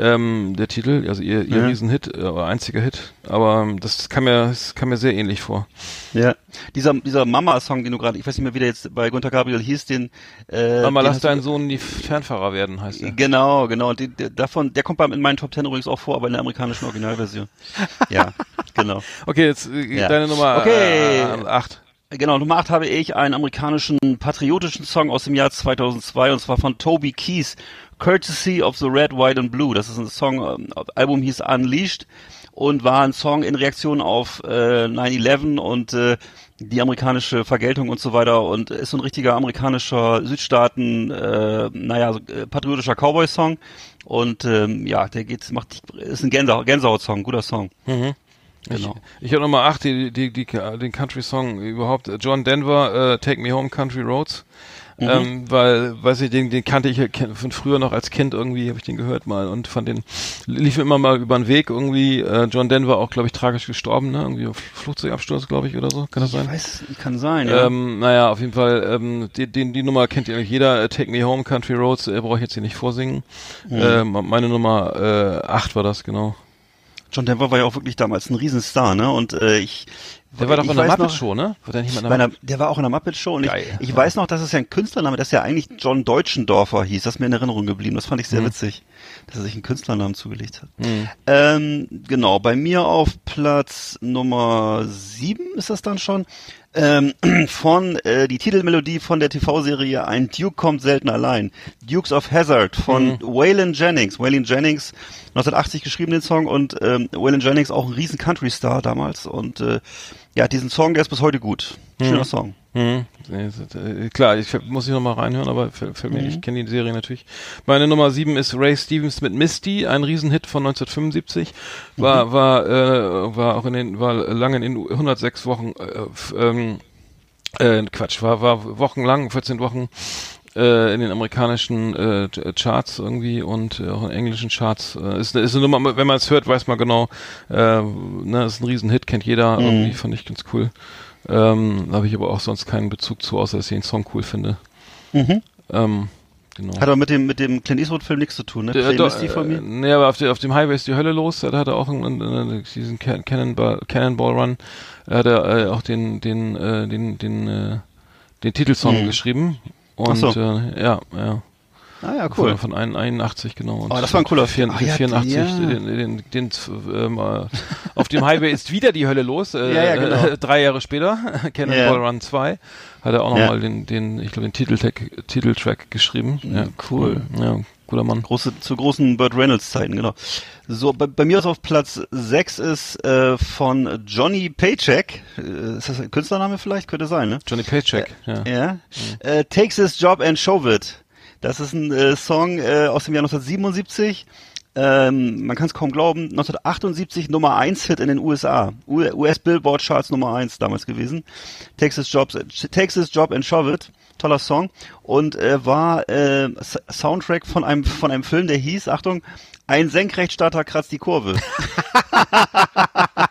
A: Ähm, der Titel, also ihr, ihr
B: Ja.
A: Riesenhit, äh, einziger Hit. Aber das kam mir, das kam mir sehr ähnlich vor.
B: Ja, dieser, dieser Mama-Song, den du gerade, ich weiß nicht mehr, wie der jetzt bei Gunter Gabriel hieß, den, äh,
A: Aber
B: den
A: lass deinen Sohn nie Fernfahrer werden, heißt er.
B: Genau, genau. Und die, der, davon, der kommt bei, in meinen Top Ten übrigens auch vor, aber in der amerikanischen Originalversion. ja, genau.
A: Okay, jetzt äh,
B: Ja.
A: deine Nummer
B: Okay.
A: äh, acht.
B: Genau, Nummer 8 habe ich einen amerikanischen patriotischen Song aus dem Jahr 2002 und zwar von Toby Keith, Courtesy of the Red, White and Blue. Das ist ein Song, ähm, das Album hieß Unleashed und war ein Song in Reaktion auf äh, 9-11 und äh, die amerikanische Vergeltung und so weiter und ist so ein richtiger amerikanischer Südstaaten, äh, naja, äh, patriotischer Cowboy-Song und ähm, ja, der geht, macht, ist ein Gänsehaut- Gänsehaut-Song, guter Song.
A: Mhm.
B: Genau.
A: Ich, ich habe Nummer acht, die, die, die, den Country-Song überhaupt. John Denver, äh, Take Me Home Country Roads.
B: Mhm.
A: Ähm, weil, weiß ich, den, den kannte ich von früher noch als Kind irgendwie, habe ich den gehört mal und fand den, lief mir immer mal über den Weg irgendwie. Äh, John Denver auch, glaube ich, tragisch gestorben, ne? Irgendwie auf Flugzeugabsturz, glaube ich, oder so. Kann das sein?
B: Ich weiß, kann sein, ja.
A: Ähm, naja, auf jeden Fall, ähm, die, die, die Nummer kennt eigentlich jeder, äh, Take Me Home, Country Roads, äh, brauche ich jetzt hier nicht vorsingen.
B: Mhm.
A: Ähm, meine Nummer äh, 8 war das, genau.
B: John Denver war ja auch wirklich damals ein Riesenstar, ne? Und äh, ich
A: Der war doch in der
B: weiß
A: Muppet
B: noch-
A: Show, ne? War der nicht mal in der
B: war auch in der Muppet Show und ich, ich weiß noch, dass es ja ein Künstlername, dass er eigentlich John Deutschendorfer hieß. Das ist mir in Erinnerung geblieben. Das fand ich
A: Mhm.
B: sehr witzig, dass er sich einen Künstlernamen zugelegt hat. Ähm, genau, bei mir auf Platz Nummer sieben ist das dann schon. Ähm, von äh, die Titelmelodie von der TV-Serie Ein Duke kommt selten allein. Dukes of Hazard von
A: Mhm.
B: Waylon Jennings. Waylon Jennings 1980 geschrieben den Song und ähm, Waylon Jennings auch ein riesen Country-Star damals und äh, ja, diesen Song, der ist bis heute gut. Schöner Song.
A: Hm. Äh, Klar, ich muss ich noch mal reinhören, aber fällt, fällt
B: Mhm.
A: ich kenne die Serie natürlich. Meine Nummer 7 ist Ray Stevens mit Misty, ein Riesenhit von 1975. War
B: Mhm.
A: war äh, war auch in den war lange in den 106 Wochen äh, ähm, äh, Quatsch, war war wochenlang, 14 Wochen äh, in den amerikanischen äh, Charts irgendwie und äh, auch in englischen Charts. Äh, ist, ist eine Nummer, wenn man es hört, weiß man genau, äh, ne, ist ein Riesenhit, kennt jeder,
B: Mhm.
A: irgendwie fand ich ganz cool. Ähm, habe ich aber auch sonst keinen Bezug zu, außer dass ich den Song cool finde.
B: Mhm.
A: Ähm, genau.
B: Hat aber mit dem mit dem Clint Eastwood Film nichts zu tun, ne?
A: Der- doch,
B: Misty von
A: äh,
B: mir.
A: Nee, aber auf, der, auf dem Highway ist die Hölle los. Da hat er auch einen, diesen Can- Cannonball, Cannonball Run. Da hat er äh, auch den, den, äh, den, den, äh, den Titelsong
B: Mhm.
A: geschrieben. Und
B: Ach so.
A: äh, ja, ja.
B: Ah ja, cool.
A: Von, von ein- 81, genau. Und
B: Oh, das war ein cooler
A: vier-
B: Film. Ah, ja,
A: 84,
B: ja.
A: den, den, den, ähm, äh, auf dem Highway ist wieder die Hölle los. Äh,
B: Ja, ja, genau.
A: äh, drei Jahre später, Cannonball
B: Ja.
A: Run 2, hat er auch nochmal den, den, ich glaube, den Titeltrack, Titeltrack geschrieben. Ja,
B: cool.
A: Ja, guter Mann.
B: Große, zu großen Burt Reynolds Zeiten, genau. So, bei, bei mir ist auf Platz 6 ist äh, von Johnny Paycheck. Äh, ist das ein Künstlername vielleicht? Könnte sein, ne?
A: Johnny Paycheck, ja.
B: Ja. Äh, Takes his job and show it. Das ist ein äh, Song äh, aus dem Jahr 1977. Ähm, man kann es kaum glauben, 1978 Nummer 1 Hit in den USA. US Billboard Charts Nummer 1 damals gewesen. Takes his, job, takes his job and shove it. Toller Song. Und äh, war äh, Soundtrack von einem, von einem Film, der hieß, Achtung, ein Senkrechtstarter kratzt die Kurve.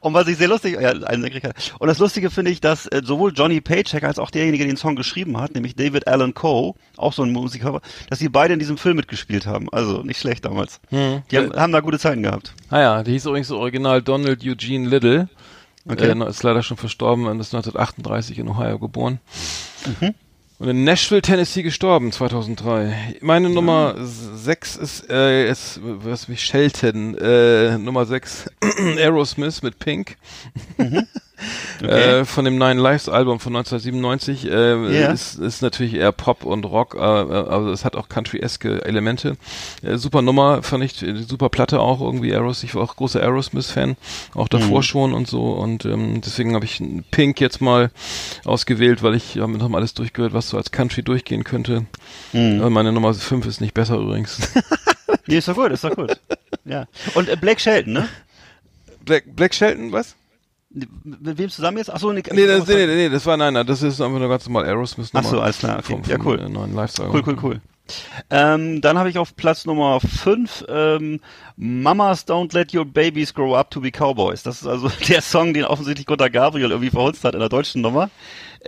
B: Und was ich sehr lustig, ja. Und das Lustige finde ich, dass äh, sowohl Johnny Paycheck als auch derjenige, der den Song geschrieben hat, nämlich David Allen Coe, auch so ein Musiker, dass sie beide in diesem Film mitgespielt haben. Also nicht schlecht damals.
A: Hm.
B: Die haben, haben da gute Zeiten gehabt.
A: Ah ja, die hieß übrigens original Donald Eugene Little.
B: Okay.
A: Äh, ist leider schon verstorben und ist 1938 in Ohio geboren.
B: Mhm.
A: Und in Nashville, Tennessee gestorben, 2003. Meine Nummer 6 ist, äh, ist, was mich Shelton, äh, Nummer 6, Aerosmith mit Pink.
B: Okay.
A: Äh, von dem Nine Lives Album von 1997 äh,
B: Ja.
A: ist, ist natürlich eher Pop und Rock, äh, äh, aber es hat auch Country-eske Elemente. Äh, super Nummer, fand ich, äh, super Platte auch irgendwie Aeros. Ich war auch großer Aerosmith-Fan, auch davor
B: Mhm.
A: schon und so und ähm, deswegen habe ich Pink jetzt mal ausgewählt, weil ich habe mir noch mal alles durchgehört, was so als Country durchgehen könnte.
B: Mhm.
A: Äh, meine Nummer 5 ist nicht besser übrigens.
B: Nee, ist doch gut, ist doch gut. ja. Und äh, Blake Shelton, ne?
A: Black, Black Shelton, was?
B: Mit wem zusammen jetzt? Achso, nee,
A: Nee, das, nee, nee, nee, das war nein, nein, das ist einfach nur ganz normal Aerosmith
B: Ach
A: Nummer.
B: so, alles klar, okay.
A: Vom,
B: Ja, cool.
A: äh, neuen Live-Album.
B: Cool, cool, cool. Ähm, dann habe ich auf Platz Nummer 5 ähm, Mamas Don't Let Your Babies Grow Up to Be Cowboys. Das ist also der Song, den offensichtlich Gunter Gabriel irgendwie verhunzt hat in der deutschen Nummer.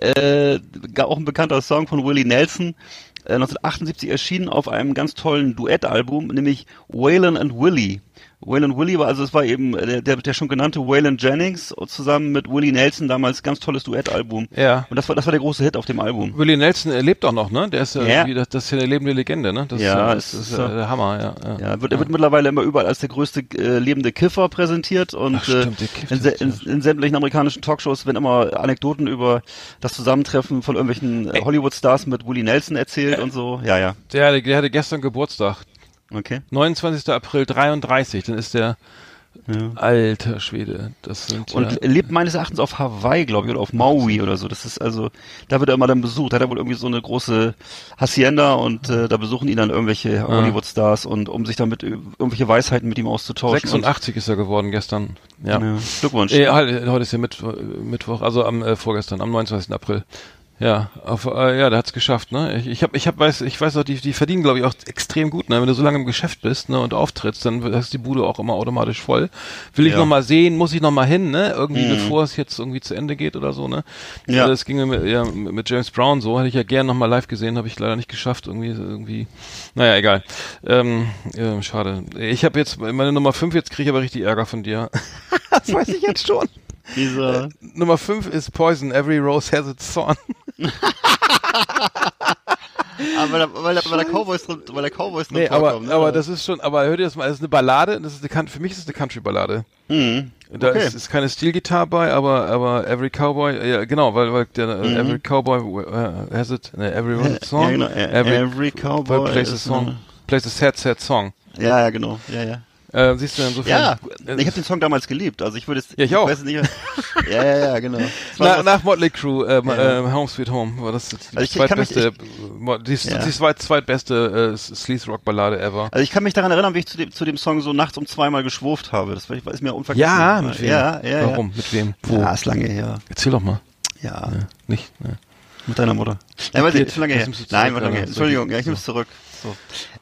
B: Äh, auch ein bekannter Song von Willie Nelson. Äh, 1978 erschienen auf einem ganz tollen Duettalbum, nämlich Waylon and Willie. Waylon Willie war, also es war eben der, der, der schon genannte Waylon Jennings zusammen mit Willie Nelson damals ganz tolles Duettalbum.
A: Ja.
B: Und das war, das war der große Hit auf dem Album.
A: Willie Nelson er lebt auch noch, ne? Der ist ja,
B: Ja.
A: das, das ist ja eine lebende Legende, ne? Das
B: Ja,
A: ist,
B: es
A: das ist
B: ist
A: ja der Hammer, ja. ja.
B: Ja, wird, er wird mittlerweile immer überall als der größte äh, lebende Kiffer präsentiert und
A: Ach, stimmt,
B: äh, in, in, in sämtlichen amerikanischen Talkshows werden immer Anekdoten über das Zusammentreffen von irgendwelchen äh, Hollywood-Stars mit Willie Nelson erzählt und so. Ja, ja.
A: Der, der hatte gestern Geburtstag.
B: Okay.
A: 29. April 33, dann ist der
B: Ja.
A: alter Schwede. Das sind
B: Und
A: ja,
B: er lebt meines Erachtens auf Hawaii, glaube ich, oder auf Maui oder so. Das ist also, da wird er immer dann besucht. Da hat er wohl irgendwie so eine große Hacienda und äh, da besuchen ihn dann irgendwelche Hollywood-Stars und um sich damit äh, irgendwelche Weisheiten mit ihm auszutauschen.
A: 86 ist er geworden gestern. Ja.
B: Ja. Glückwunsch.
A: Äh, heute, ist ja Mittwo Mittwoch, also am äh, vorgestern, am 29. April. Ja, auf, äh, ja, der hat's geschafft, ne? Ich, ich hab, ich hab, weiß, ich weiß auch, die, die verdienen, glaube ich, auch extrem gut, ne? Wenn du so lange im Geschäft bist, ne, und auftrittst, dann ist die Bude auch immer automatisch voll. Will ich
B: Ja.
A: noch mal sehen, muss ich noch mal hin, ne? Irgendwie
B: Mhm.
A: bevor es jetzt irgendwie zu Ende geht oder so, ne?
B: Ja.
A: Äh, Das ging mit, ja, mit James Brown so, hätte ich ja gern noch mal live gesehen, habe ich leider nicht geschafft, irgendwie, irgendwie. Naja, egal. Ähm, äh, schade. Ich habe jetzt meine Nummer 5, jetzt kriege ich aber richtig Ärger von dir. das weiß ich jetzt schon.
B: Dieser,
A: Nummer 5 ist Poison, Every Rose Has Its Thorn.
B: Ah, weil, der, weil, weil der Cowboys drin, weil der Cowboys drin
A: Nee, aber,
B: ne?
A: aber das ist schon, aber hör dir das mal, das ist eine Ballade, das ist eine, für mich ist es eine Country-Ballade.
B: Mhm.
A: Da
B: Okay.
A: ist, ist keine Steel-Gitarre bei, aber, aber Every Cowboy, ja, genau, weil, weil der, äh, Every Cowboy uh, has it, ne, Every.
B: Mhm. Ja, genau. Every Cowboy
A: plays a song, plays a sad, sad song.
B: Ja, ja, genau. Ja, ja.
A: Äh, siehst du insofern.
B: Ja,
A: äh,
B: ich habe den Song damals geliebt. Also ich würde es.
A: Ja, ich auch.
B: weiß nicht. ja, ja, ja, genau.
A: Na, nach Motley Crue, äh,
B: Ja.
A: äh, Home Sweet Home, war das die
B: Also ich- ich
A: zweitbeste, die,
B: Ja.
A: die zweit, zweitbeste äh, Sleaze Rock Ballade ever.
B: also ich kann mich daran erinnern, wie ich zu dem, zu dem Song so nachts um zweimal geschwurft habe. Das ist mir unvergessen.
A: Ja, mit wem?
B: Ja, ja, ja.
A: Warum? Mit wem? Wo?
B: Ja, ist lange her.
A: Erzähl doch mal.
B: Ja,
A: Nicht? Ne.
B: mit deiner Mutter. Nein, ich,
A: Geht.
B: ist schon lange her. Nein,
A: zurück,
B: war lange
A: ja,
B: her. Entschuldigung, ja, ich nehme es zurück. So.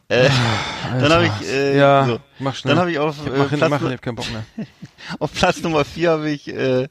B: Äh, dann habe ich, äh,
A: ja,
B: so.
A: mach schnell.
B: Dann habe ich auf,
A: Ich
B: äh,
A: mach, hin,
B: Platz,
A: mach, ich hab keinen Bock mehr.
B: auf Platz Nummer vier habe ich äh, äh,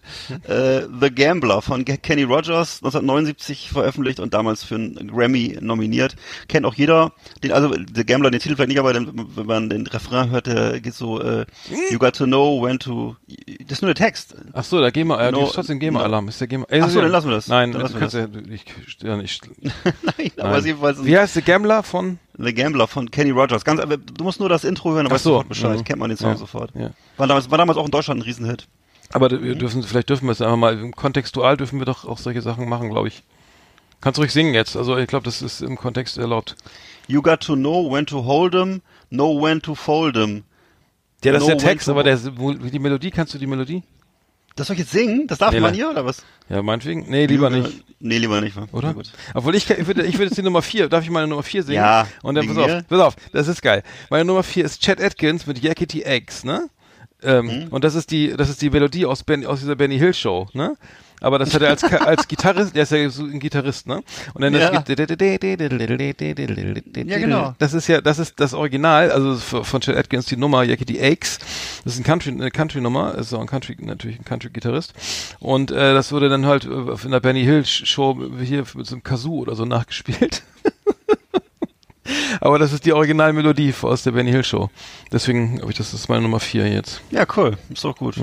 B: The Gambler von Kenny Rogers 1979 veröffentlicht und damals für einen Grammy nominiert. Kennt auch jeder. Den, also The Gambler, den Titel vielleicht nicht, aber den, wenn man den Refrain hört, der geht so äh, You got to know when to. Das ist nur der Text.
A: Ach so, da gehen wir, äh,
B: No-
A: trotzdem GEMA-Alarm. Ist der GEMA, äh,
B: Ach so, dann lassen wir das.
A: Nein,
B: Dann lassen wir
A: kannst ja, ich, ja nicht.
B: Nein, aber
A: Nein.
B: jedenfalls
A: Wie heißt der Gambler von?
B: The Gambler von Kenny Rogers. Ganz, aber du musst nur das Intro hören, du
A: so,
B: sofort Bescheid.
A: mhm.
B: Kennt man den Song
A: Ja,
B: sofort.
A: ja.
B: War damals, war damals auch in Deutschland ein Riesenhit.
A: Aber wir dürfen, vielleicht dürfen wir es einfach mal, kontextual dürfen wir doch auch solche Sachen machen, glaube ich. Kannst ruhig singen jetzt. Also ich glaube, das ist im Kontext erlaubt.
B: You got to know when to hold 'em, know when to fold 'em.
A: Ja, das ist der Text, aber der, die Melodie, kannst du die Melodie?
B: Das soll ich jetzt singen? Das darf
A: Nee,
B: man hier oder was?
A: Ja, meinetwegen. Nee, lieber
B: You-
A: nicht.
B: Nee, lieber nicht.
A: Oder?
B: Na gut.
A: Obwohl ich, ich würde, ich würde jetzt die Nummer 4, darf ich meine Nummer 4 singen?
B: Ja,
A: Und dann, pass auf, pass auf, das ist geil. Meine Nummer 4 ist Chad Atkins mit Yakety Eggs, ne? Ähm,
B: Mhm.
A: Und das ist die, das ist die Melodie aus, ben, aus dieser Benny Hill Show, ne? Aber das hat er als, als Gitarrist, der ist ja so ein Gitarrist, ne? Und dann
B: Ja.
A: das
B: Ja, genau.
A: Das ist ja, das ist das Original, also von Chad Atkins die Nummer Yakety Eggs. Das ist ein Country, eine Country-Nummer, ist auch ein Country, natürlich ein Country-Gitarrist. Und äh, das wurde dann halt äh, in der Benny Hill Show hier mit so einem Kazoo oder so nachgespielt. Aber das ist die Originalmelodie aus der Benny Hill Show. Deswegen habe ich das, das ist meine Nummer 4 jetzt.
B: Ja, cool. Ist doch gut.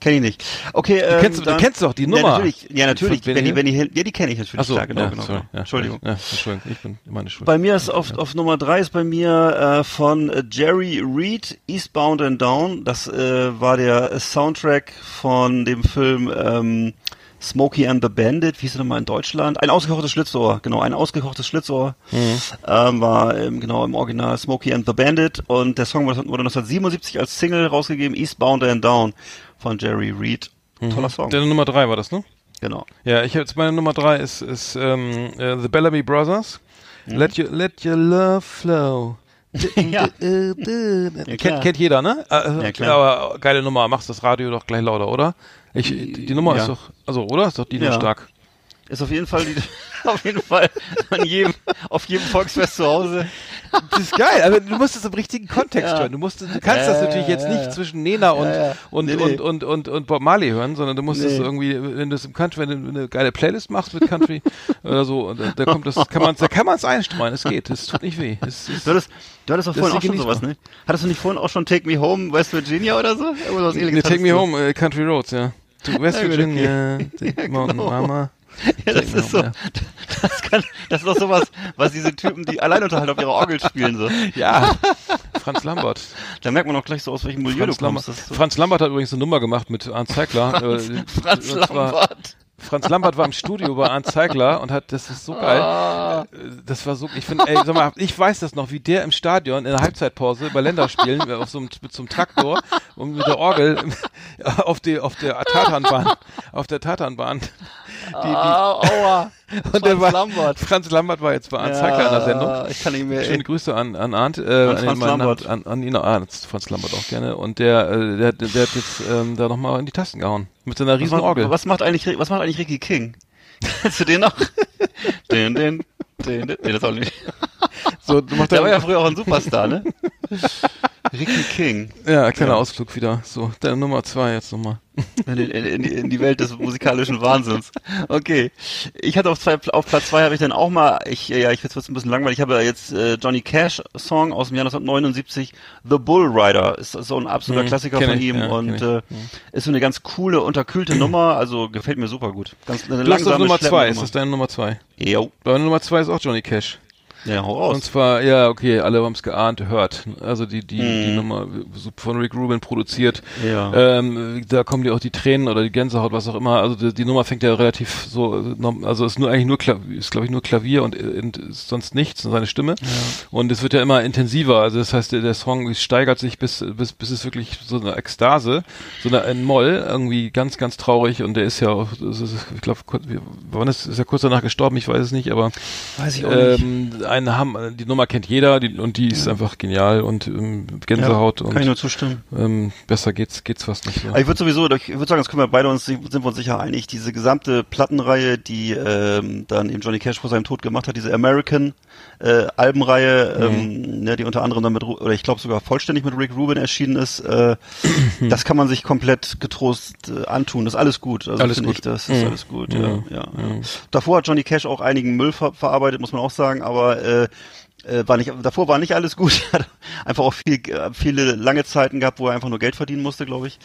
B: Kenn ich nicht. Okay, ähm,
A: kennst du- du
B: dann-
A: kennst doch die
B: Ja,
A: Nummer.
B: natürlich. Ja, natürlich.
A: Benny
B: Benny,
A: Hill?
B: Benny Hill. Ja, die kenne ich natürlich.
A: Ach so,
B: klar, genau,
A: ja,
B: genau.
A: sorry.
B: genau.
A: Ja,
B: Entschuldigung.
A: Ja, Entschuldigung, ich bin meine Schuld.
B: Bei mir ist auf, auf Nummer drei ist bei mir äh, von Jerry Reed Eastbound and Down. Das äh, war der Soundtrack von dem Film ähm, Smokey and the Bandit. Wie hieß er nochmal in Deutschland? Ein ausgekochtes Schlitzohr. Genau, ein ausgekochtes Schlitzohr ähm, war ähm, genau im Original Smokey and the Bandit. Und der Song wurde, wurde 1977 als Single rausgegeben. Eastbound and Down von Jerry Reed. Toller Song.
A: Deine Nummer 3 war das, ne?
B: Genau.
A: Ja, ich jetzt meine Nummer 3 ist, ist ähm, äh, The Bellamy Brothers.
B: Mhm.
A: Let your let your love flow.
B: Ja.
A: kennt,
B: klar.
A: kennt jeder, ne? Äh,
B: Ja, klar.
A: Aber geile Nummer, machst das Radio doch gleich lauter, oder? Ich, die, die Nummer
B: Ja.
A: ist doch, also, oder? Ist doch die
B: Ja.
A: stark.
B: Ist auf jeden Fall die, auf jeden Fall an jedem, auf jedem Volksfest zu Hause.
A: Das ist geil, aber du musst es im richtigen Kontext
B: Ja.
A: hören. Du musst, du kannst das natürlich jetzt nicht zwischen Nena und, und,
B: Nee, nee.
A: und, und, und, und Bob Marley hören, sondern du musst es
B: Nee.
A: irgendwie, wenn du es im Country, wenn du eine geile Playlist machst mit Country oder so, da, da kommt das, kann man, da kann man es einstreuen. Es geht, es tut nicht weh. Es, es,
B: Du hattest, du hattest doch vorhin auch schon sowas, ne? Hattest du nicht vorhin auch schon Take Me Home West Virginia oder so? Irgendwas
A: nee,
B: ähnliches
A: Take
B: hattest
A: Me. Home, äh, Country Roads, ja. To West Virginia, take
B: Ja, genau.
A: Mama.
B: Ja, das ist so, das kann, das ist doch sowas, was diese Typen, die Alleinunterhalt auf ihrer Orgel spielen, so.
A: Ja, Franz Lambert.
B: Da merkt man auch gleich so, aus welchem Milieu
A: Franz
B: du
A: Lambert.
B: kommst. Das ist so
A: Franz Lambert hat übrigens eine Nummer gemacht mit Arndt Zeigler.
B: Franz,
A: Äh,
B: Franz Lambert.
A: Franz Lambert war im Studio bei Arndt Zeigler und hat, das ist so geil. Äh, Das war so, ich finde, ey, sag mal, ich weiß das noch, wie der im Stadion in der Halbzeitpause bei Länderspielen äh, auf so einem, mit Traktor und mit der Orgel auf die, auf der Tatanbahn, auf der Tatanbahn. Die, die,
B: Au, aua.
A: und
B: Franz
A: war,
B: Lambert.
A: Franz Lambert war jetzt bei Arndt Zeigler in der Sendung.
B: Ich kann nicht mehr.
A: Schöne Grüße an, an Arndt, äh,
B: An
A: an,
B: Franz Lambert.
A: an, an ihn, ah, Franz Lambert auch gerne. Und der, äh, der, der, hat jetzt ähm, da nochmal in die Tasten gehauen. Mit seiner riesen
B: macht,
A: Orgel.
B: was macht eigentlich, was macht eigentlich Ricky King? Kennst du den noch? den, den, den, den. Nee, das auch nicht.
A: So, du machst
B: Der war ja früher auch ein Superstar, ne? Ricky King.
A: ja, kleiner
B: Ja.
A: Ausflug wieder. So, deine Nummer zwei jetzt nochmal.
B: In, die- in, in, die- Welt des musikalischen Wahnsinns. Okay. Ich hatte auf, zwei, auf Platz zwei habe ich dann auch mal, ich, ja, ich jetzt wird's ein bisschen langweilig, ich habe ja jetzt äh, Johnny Cash Song aus dem Jahr 1979, The Bull Rider, ist so ein absoluter
A: Hm,
B: Klassiker von
A: ich,
B: ihm
A: ja,
B: und äh, ist so eine ganz coole, unterkühlte Nummer, also gefällt mir super gut. Ganz eine
A: hast auf Nummer zwei,
B: schleppende
A: ist das deine Nummer zwei?
B: Nummer. Jo.
A: Deine Nummer zwei ist auch Johnny Cash.
B: Ja, hau raus.
A: Und zwar, ja, okay, alle haben es geahnt, hört. Also die, die, die
B: Hm.
A: Nummer von Rick Rubin produziert.
B: Ja.
A: Ähm, da kommen dir auch die Tränen oder die Gänsehaut, was auch immer. Also die, die Nummer fängt ja relativ so, also ist nur eigentlich nur Klavier, ist glaube ich nur Klavier und, und sonst nichts, seine Stimme. Und es wird ja immer intensiver. Also das heißt, der, der Song steigert sich bis, bis, bis es wirklich so eine Ekstase, so eine ein Moll, irgendwie ganz, ganz traurig. Und der ist ja auch, ist, ich glaube, wann ist, ist er kurz danach gestorben? Ich weiß es nicht, aber
B: Weiß ich auch nicht.
A: Ähm, ein haben, die Nummer kennt jeder die, und die ist einfach genial und ähm, Gänsehaut
B: Kann ich nur
A: und
B: zustimmen.
A: ähm, besser geht's geht's fast nicht. Ja.
B: ich würde sowieso, ich würde sagen, das können wir beide uns, sind wir uns sicher einig, diese gesamte Plattenreihe, die ähm, dann eben Johnny Cash vor seinem Tod gemacht hat, diese American äh, Albenreihe,
A: Mhm.
B: ähm, ne, die unter anderem dann mit, oder ich glaube sogar vollständig mit Rick Rubin erschienen ist, äh, das kann man sich komplett getrost äh, antun. Das ist alles gut. Also
A: Alles gut.
B: Ich, das ist
A: Mhm.
B: alles gut.
A: Mhm.
B: Ja, ja, ja. Davor hat Johnny Cash auch einigen Müll ver verarbeitet, muss man auch sagen, aber äh, äh, war nicht, davor war nicht alles gut. Er hat einfach auch viel, äh, viele lange Zeiten gehabt, wo er einfach nur Geld verdienen musste, glaube ich.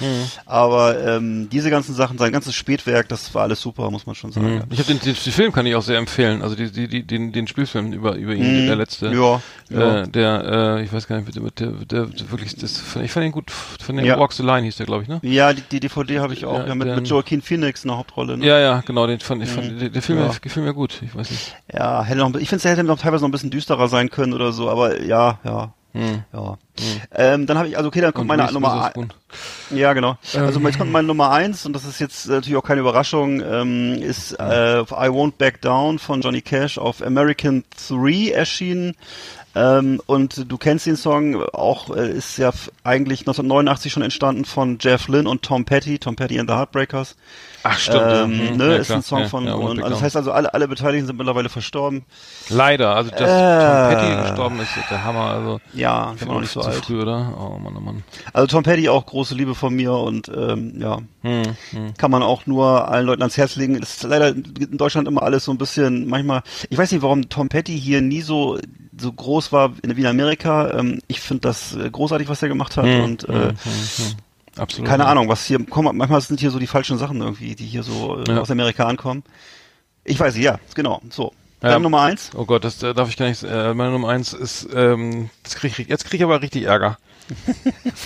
B: Aber ähm, diese ganzen Sachen, sein ganzes Spätwerk, das war alles super, muss man schon sagen.
A: Mhm. Ich habe den, den, den Film kann ich auch sehr empfehlen. Also die, die, die, den, den Spielfilm über über ihn,
B: Mhm.
A: der letzte.
B: Ja, ja.
A: Äh, der, äh, ich weiß gar nicht, der, der, der, wirklich, das, ich fand ihn gut. Von dem
B: Ja.
A: Walks the Line hieß der, glaube ich, ne?
B: Ja, die, die DVD habe ich auch,
A: Ja,
B: mit, mit Joaquin Phoenix in der Hauptrolle. Ne?
A: Ja, ja, genau. Den fand ich, fand, der, der Film
B: Ja.
A: gefiel mir gut. Ich weiß nicht.
B: Ja, hätte noch, ich finde, es hätte noch teilweise noch ein bisschen düsterer sein können oder so, aber ja, ja.
A: Hm.
B: Ja. Ähm, dann habe ich, also okay, dann kommt
A: Und
B: meine Nummer
A: Witherspoon.
B: Ja, genau. Also
A: Ähm.
B: jetzt kommt meine Nummer eins und das ist jetzt natürlich auch keine Überraschung, ähm, ist äh, I Won't Back Down von Johnny Cash auf American 3 erschienen. Ähm, und du kennst den Song, auch äh, ist ja eigentlich 1989 schon entstanden von Jeff Lynne und Tom Petty, Tom Petty and the Heartbreakers.
A: Ach, stimmt.
B: Ähm,
A: Hm,
B: ne,
A: ja,
B: ist
A: klar.
B: ein Song
A: Ja,
B: von,
A: ja,
B: und, also das heißt also, alle, alle Beteiligten sind mittlerweile verstorben.
A: Leider, also dass
B: Äh.
A: Tom Petty gestorben ist, der Hammer, also
B: Ja, ich bin auch nicht so alt.
A: früh, oder? Oh Mann, oh Mann.
B: Also Tom Petty auch große Liebe von mir und ähm, ja,
A: Hm, hm.
B: kann man auch nur allen Leuten ans Herz legen. Das ist leider in Deutschland immer alles so ein bisschen, manchmal, ich weiß nicht, warum Tom Petty hier nie so so groß war in, wie in Amerika. Ähm, ich finde das äh, großartig, was er gemacht hat
A: Hm,
B: und
A: hm,
B: äh,
A: hm, hm. Absolut.
B: keine Ahnung, was hier kommt. Manchmal sind hier so die falschen Sachen irgendwie, die hier so äh,
A: Ja.
B: aus Amerika ankommen. Ich weiß nicht, ja, genau. So,
A: Ja.
B: dann Nummer eins.
A: Oh Gott, das äh, darf ich gar nicht. Äh, meine Nummer eins ist, ähm, das krieg ich, jetzt krieg ich aber richtig Ärger.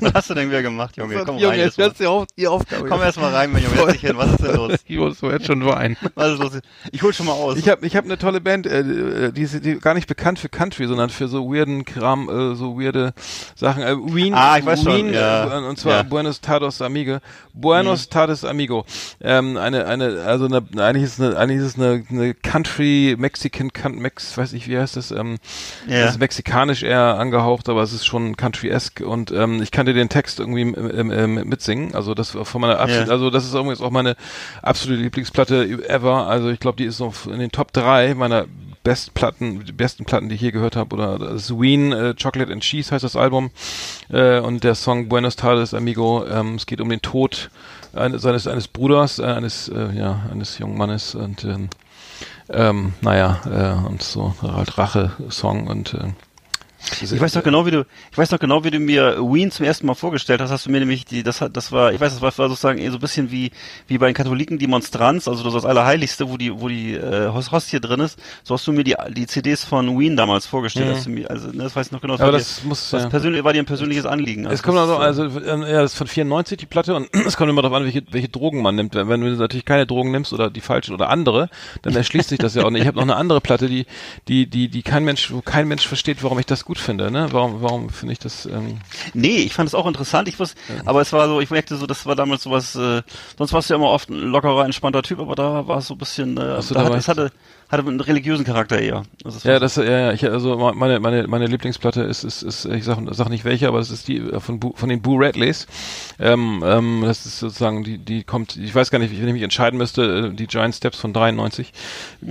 B: was hast du denn wieder gemacht, Junge? Komm rein.
A: jetzt
B: Jetzt mal.
A: die, Auf, die Aufgabe.
B: Komm erst mal rein, mein Junge. Setz dich hin. Was ist denn los?
A: Ich so jetzt schon weinen.
B: Was ist los? Ich hol schon mal aus.
A: Ich habe ich hab eine tolle Band, äh, die ist die gar nicht bekannt für Country, sondern für so weirden Kram, äh, so weirde Sachen. Äh, Wien,
B: Ah, ich weiß schon,
A: Wien,
B: ja.
A: äh, und zwar
B: Ja.
A: Buenos Tardes Amigo. Buenos Tardes Amigo. Ähm, eine, eine, also eine, eigentlich ist es eine, eigentlich ist eine, eine Country, Mexican, Can- Mex, weiß ich, wie heißt das? Ähm,
B: Ja.
A: Das ist mexikanisch eher angehaucht, aber es ist schon Country-esque und ähm, ich kannte den Text irgendwie mitsingen. Also das war von meiner absolut,
B: Ja.
A: also das ist übrigens auch meine absolute Lieblingsplatte ever. Also ich glaube, die ist noch in den Top 3 meiner Bestplatten, die besten Platten, die ich je gehört habe. Oder das ist Wien, äh, Chocolate and Cheese heißt das Album. Äh, und der Song Buenos Tardes, Amigo. Ähm, es geht um den Tod eines, seines, eines Bruders, äh, eines, äh, ja, eines jungen Mannes und ähm, ähm, naja, äh, und so halt Rache-Song und äh,
B: Ich weiß noch genau, wie du, ich weiß noch genau, wie du mir Wien zum ersten Mal vorgestellt hast. Hast du mir nämlich die, das hat, das war, ich weiß, das war, sozusagen eher so ein bisschen wie, wie bei den Katholiken die Monstranz, also das, das Allerheiligste, wo die, wo die äh, Host- Hostie drin ist. So hast du mir die, die CDs von Wien damals vorgestellt.
A: Mhm.
B: Hast du mir, also, ne, das weiß ich noch genau.
A: aber
B: war
A: das muss
B: dir, das
A: ja.
B: persönlich, war dir ein persönliches Anliegen.
A: Es kommt also,
B: das,
A: also ja, das ist von 94 die Platte und es kommt immer darauf an, welche, welche Drogen man nimmt. Wenn, wenn du natürlich keine Drogen nimmst oder die falschen oder andere, dann erschließt sich das ja auch nicht. Ich habe noch eine andere Platte, die, die, die, die kein Mensch, wo kein Mensch versteht, warum ich das gut finde. Ne? Warum, warum finde ich das? Ähm,
B: Nee, ich fand es auch interessant. Ich wusste, aber es war so, ich merkte so, das war damals sowas, äh, sonst warst du ja immer oft ein lockerer, entspannter Typ, aber da war es so ein bisschen, äh,
A: so,
B: da
A: da
B: hat,
A: ich-
B: hatte, hatte einen religiösen Charakter eher. War
A: ja, das, ja, ja, ich, also meine, meine, meine Lieblingsplatte ist, ist, ist ich sag, sag nicht welche, aber es ist die äh, von, Bu, von den Boo Radleys. Ähm, ähm, das ist sozusagen, die, die kommt, ich weiß gar nicht, wenn ich mich entscheiden müsste, äh, die Giant Steps von 93.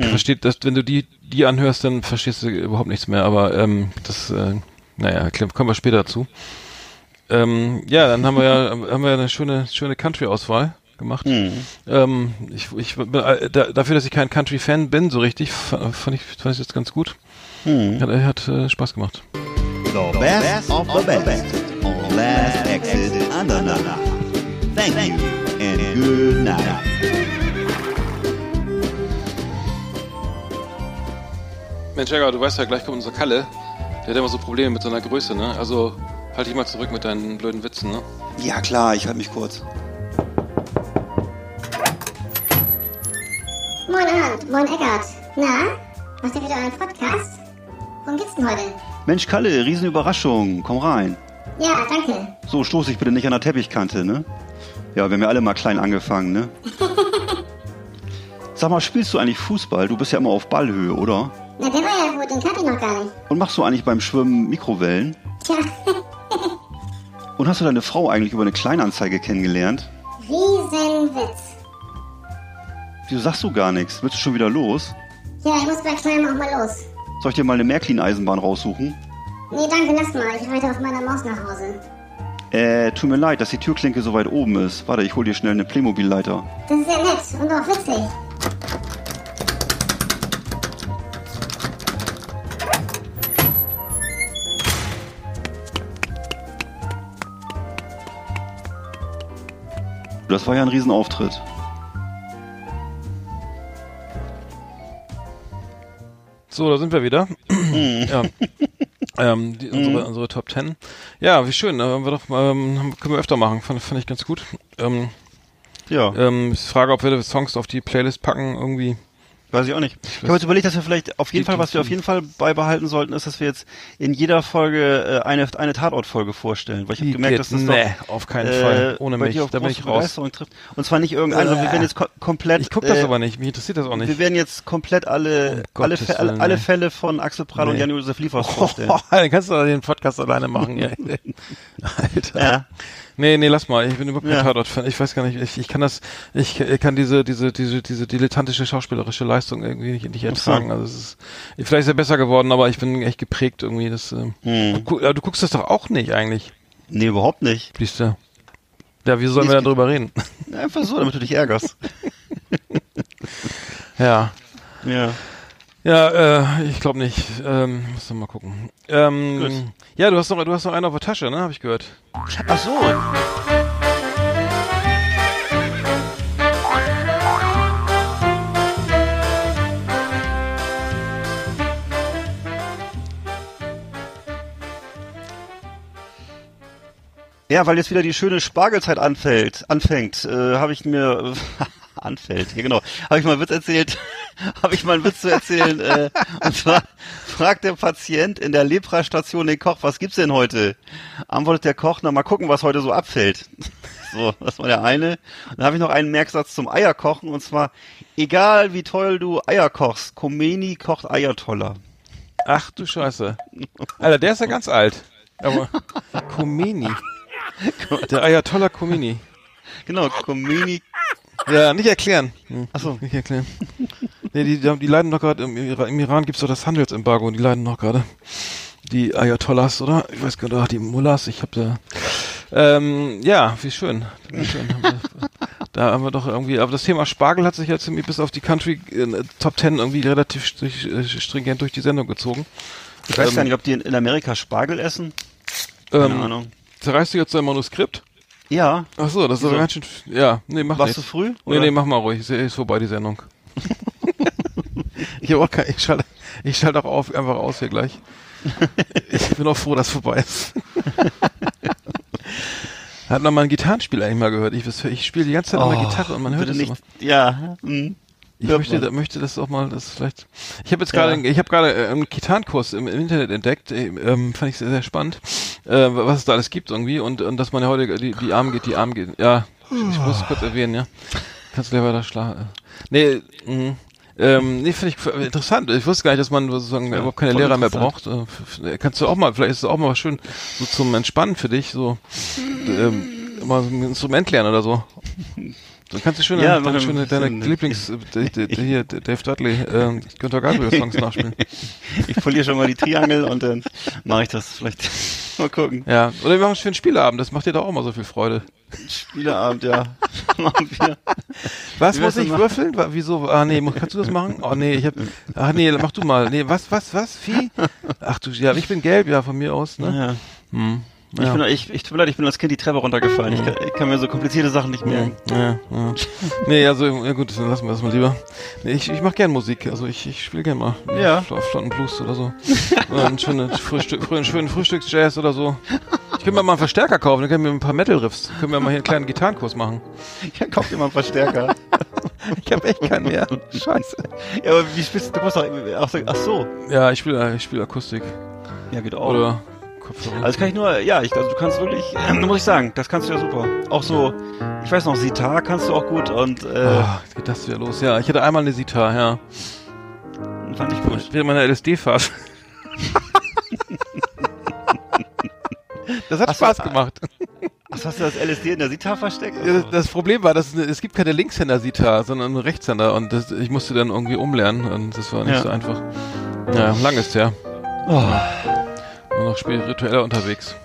A: Versteht, das, wenn du die, die anhörst, dann verstehst du überhaupt nichts mehr, aber ähm, das, äh, naja, kommen wir später dazu. Ähm, ja, dann haben wir ja, haben wir eine schöne, schöne Country-Auswahl gemacht.
B: Hm.
A: Ähm, ich, ich äh, da, dafür, dass ich kein Country-Fan bin, so richtig, fa- fand ich, fand ich das ganz gut.
B: Hm.
A: Hat, hat äh, Spaß gemacht.
D: The best of the best on Last Exit Andana. Thank you and good night.
A: Mensch, Jäger, du weißt ja, gleich kommt unser Kalle. Der hat immer so Probleme mit seiner Größe, ne? Also halt dich mal zurück mit deinen blöden Witzen, ne?
B: Ja klar, ich halte mich kurz.
F: Moin Arndt, moin Eckart. Na, macht ihr wieder einen Podcast? Worum geht's denn heute?
B: Mensch Kalle, Riesenüberraschung, komm rein.
F: Ja, danke.
B: So, stoß dich bitte nicht an der Teppichkante, ne? Ja, wir haben ja alle mal klein angefangen, ne? Sag mal, spielst du eigentlich Fußball? Du bist ja immer auf Ballhöhe, oder?
F: Na, der war ja gut, den kannte ich noch gar nicht.
B: Und machst du eigentlich beim Schwimmen Mikrowellen?
F: Tja,
B: Und hast du deine Frau eigentlich über eine Kleinanzeige kennengelernt?
F: Riesenwitz.
B: Wieso sagst du gar nichts? Willst du schon wieder los?
F: Ja, ich muss gleich schnell auch mal los.
B: Soll ich dir mal eine Märklin-Eisenbahn raussuchen?
F: Nee, danke, lass mal. Ich reite auf meiner Maus nach Hause.
B: Äh, tut mir leid, dass die Türklinke so weit oben ist. Warte, ich hol dir schnell eine Playmobil-Leiter.
F: Das ist ja nett und auch witzig.
B: Das war ja ein Riesenauftritt.
A: So, da sind wir wieder. ja. Ähm, die, unsere, unsere Top Ten. Ja, wie schön. Haben wir doch, ähm, können wir öfter machen. Fand, fand ich ganz gut. Ähm,
B: Ja,
A: ähm, ich frage, ob wir Songs auf die Playlist packen. Irgendwie.
B: Weiß ich auch nicht. Ich habe jetzt überlegt, dass wir vielleicht auf jeden Fall, was wir auf jeden Fall beibehalten sollten, ist, dass wir jetzt in jeder Folge äh, eine, eine Tatort-Folge vorstellen. Weil ich habe gemerkt, dass das
A: nee,
B: doch,
A: auf keinen Fall. Ohne mich. Da bin ich raus.
B: Trifft. Und zwar nicht irgendein, also wir werden jetzt ko komplett.
A: Ich guck das
B: äh,
A: aber nicht. Mich interessiert das auch
B: Wir
A: nicht.
B: werden jetzt komplett alle,
A: Um
B: alle,
A: Gottes
B: Fä- alle, alle. Fälle von Axel Prahl und
A: Nee.
B: Jan-Josef Liefers vorstellen.
A: Oh, dann kannst du doch den Podcast alleine machen. Alter.
B: Ja.
A: Nee, nee, lass mal. Ich bin überhaupt kein
B: Ja.
A: Tatort-Fan. Ich weiß gar nicht, ich, ich kann das, ich ich kann diese, diese, diese, diese dilettantische schauspielerische Leistung irgendwie nicht, nicht ertragen. Also es ist, vielleicht ist er besser geworden, aber ich bin echt geprägt irgendwie. Das, ähm,
B: Hm.
A: aber du guckst das doch auch nicht eigentlich,
B: Nee, überhaupt nicht.
A: siehst du. Ja, wie sollen
B: Nee,
A: wir
B: es
A: darüber reden?
B: Einfach so, damit du dich ärgerst.
A: ja.
B: Ja.
A: Ja, äh, ich glaube nicht. Ähm, muss mal gucken.
B: Gut.
A: Ähm, ja, du hast noch, du hast noch einen auf der Tasche, ne? Habe ich gehört.
B: Ach so. Ja, weil jetzt wieder die schöne Spargelzeit anfällt, anfängt, äh, habe ich mir anfällt, ja genau, habe ich mal Witz erzählt, habe ich mal einen Witz zu erzählen. Äh, und zwar fragt der Patient in der Lepra-Station den Koch, was gibt's denn heute? Antwortet der Koch, na mal gucken, was heute so abfällt. So, das war der eine. Dann habe ich noch einen Merksatz zum Eierkochen und zwar, egal wie toll du Eier kochst, Komeni kocht Eier toller.
A: Ach du Scheiße. Alter, der ist ja ganz alt. Aber Komeni. Der Ayatollah Komeni.
B: Genau, Komeni.
A: Ja, nicht erklären. Hm,
B: Achso.
A: Nicht erklären. Nee, die, die, leiden doch gerade, im, im Iran gibt's doch das Handelsembargo und die leiden noch gerade. Die Ayatollahs, oder? Ich weiß gar nicht, die Mullahs, ich hab da. Ähm, ja, wie schön. Wie schön. Da haben wir doch irgendwie, aber das Thema Spargel hat sich jetzt irgendwie bis auf die Country äh, Top Ten irgendwie relativ st- stringent durch die Sendung gezogen.
B: Ich weiß
A: Ähm,
B: gar nicht, ob die in, in Amerika Spargel essen. Keine
A: Ähm,
B: Ahnung.
A: Zerreißt du jetzt dein Manuskript?
B: Ja.
A: Ach so, das ist aber
B: Wieso?
A: ganz schön. Ja, nee, mach
B: Warst du
A: nicht.
B: früh?
A: Nee,
B: oder?
A: nee, mach mal ruhig. Ist, ist vorbei, die Sendung. ich hab auch kein, ich schalte, ich schalte auch auf, einfach aus hier gleich. ich bin auch froh, dass vorbei ist. Hat noch mal ein Gitarrenspiel eigentlich mal gehört. Ich, ich spiele die ganze Zeit an der Gitarre und man hört
B: Oh,
A: es
B: nicht.
A: immer.
B: Ja. Hm.
A: Ich
B: hört
A: möchte, da, möchte das auch mal, das vielleicht. Ich habe jetzt
B: Ja.
A: gerade, ich habe gerade äh, einen Gitarrenkurs im, im Internet entdeckt, äh, ähm, fand ich sehr, sehr spannend, äh, was es da alles gibt irgendwie und und dass man ja heute die die Arme geht, die Arme geht. Ja, ich muss es kurz erwähnen, ja. Kannst du gleich weiter schlagen. Nee, mh. Ähm, nee, finde ich interessant. Ich wusste gar nicht, dass man sozusagen überhaupt keine Lehrer mehr braucht. Äh, f- Kannst du auch mal, vielleicht ist es auch mal schön, so zum Entspannen für dich, so ähm, mal ein Instrument lernen oder so. Dann kannst du schön
B: Ja,
A: deine, schöne, deine Lieblings, äh, hier, Dave Dudley, ähm, Günther Gabriel Songs nachspielen.
B: Ich poliere schon mal die Triangel und dann mache ich das vielleicht. mal gucken.
A: Ja, oder wir machen einen schönen Spieleabend, das macht dir doch auch mal so viel Freude.
B: Spieleabend, ja. Machen.
A: Was muss ich
B: mal-
A: würfeln? Wieso? Ah nee, kannst du das machen? Oh nee, ich hab. Ach nee, mach du mal. Nee, was, was, was? Vieh? Ach du, ja, ich bin gelb, ja, von mir aus, ne?
B: Ja.
A: Hm.
B: Ich,
A: Ja.
B: bin, ich, ich tut mir leid, ich bin als Kind die Treppe runtergefallen. Ich, kann, ich kann mir so komplizierte Sachen nicht merken.
A: Ja, ja. Nee, also, ja gut, dann lassen wir das mal lieber. Nee, ich, ich mach gern Musik, also ich, ich spiele gern mal.
B: Ja.
A: Flotten Blues oder so. Oder einen schönen, Frühstück, frühen, schönen Frühstücksjazz oder so. Ich könnte mir mal einen Verstärker kaufen, dann können wir ein paar Metal-Riffs. Können wir mal hier einen kleinen Gitarrenkurs machen.
B: Ja, kauft dir mal einen Verstärker.
A: Ich habe echt keinen mehr. Scheiße.
B: ja, aber wie spielst du? Du musst doch, ach so.
A: Ja, ich spiele ich spiel Akustik.
B: Ja, geht auch.
A: Oder Kopfhörer.
B: Also das kann ich nur, ja, ich, also du kannst wirklich, ähm, muss ich sagen, das kannst du ja super. Auch so, ich weiß noch, Sitar kannst du auch gut und äh,
A: Ah, jetzt geht das wieder los. Ja, ich hatte einmal eine Sitar, ja.
B: fand ich gut.
A: Während meiner LSD-Phase. das hat
B: Hast du-
A: Spaß gemacht.
B: Ach, hast du das LSD in der Sita versteckt?
A: Ja, Das, das Problem war, dass es, es gibt keine Linkshänder-Sita, sondern nur Rechtshänder und das, ich musste dann irgendwie umlernen und das war nicht
B: Ja.
A: so einfach. Ja, lang ist her.
B: Oh.
A: War noch spiritueller unterwegs.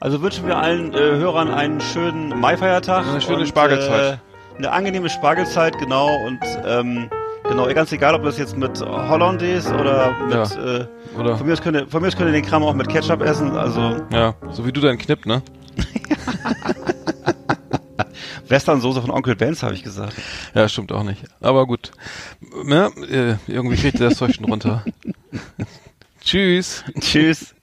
B: Also wünschen wir allen äh, Hörern einen schönen Maifeiertag.
A: Eine schöne
B: und,
A: Spargelzeit.
B: Äh, eine angenehme Spargelzeit, genau. Und ähm, genau, ganz egal, ob das jetzt mit Hollandaise oder mit...
A: Ja.
B: Äh,
A: Oder?
B: von, mir aus könnt ihr, von mir aus könnt ihr den Kram auch mit Ketchup essen. Also
A: Ja, so wie du deinen Knipp, ne?
B: Westernsoße von Onkel Benz, habe ich gesagt.
A: Ja, stimmt auch nicht. Aber gut. Ja, äh, irgendwie kriegt ihr das Zeug schon runter. Tschüss.
B: Tschüss.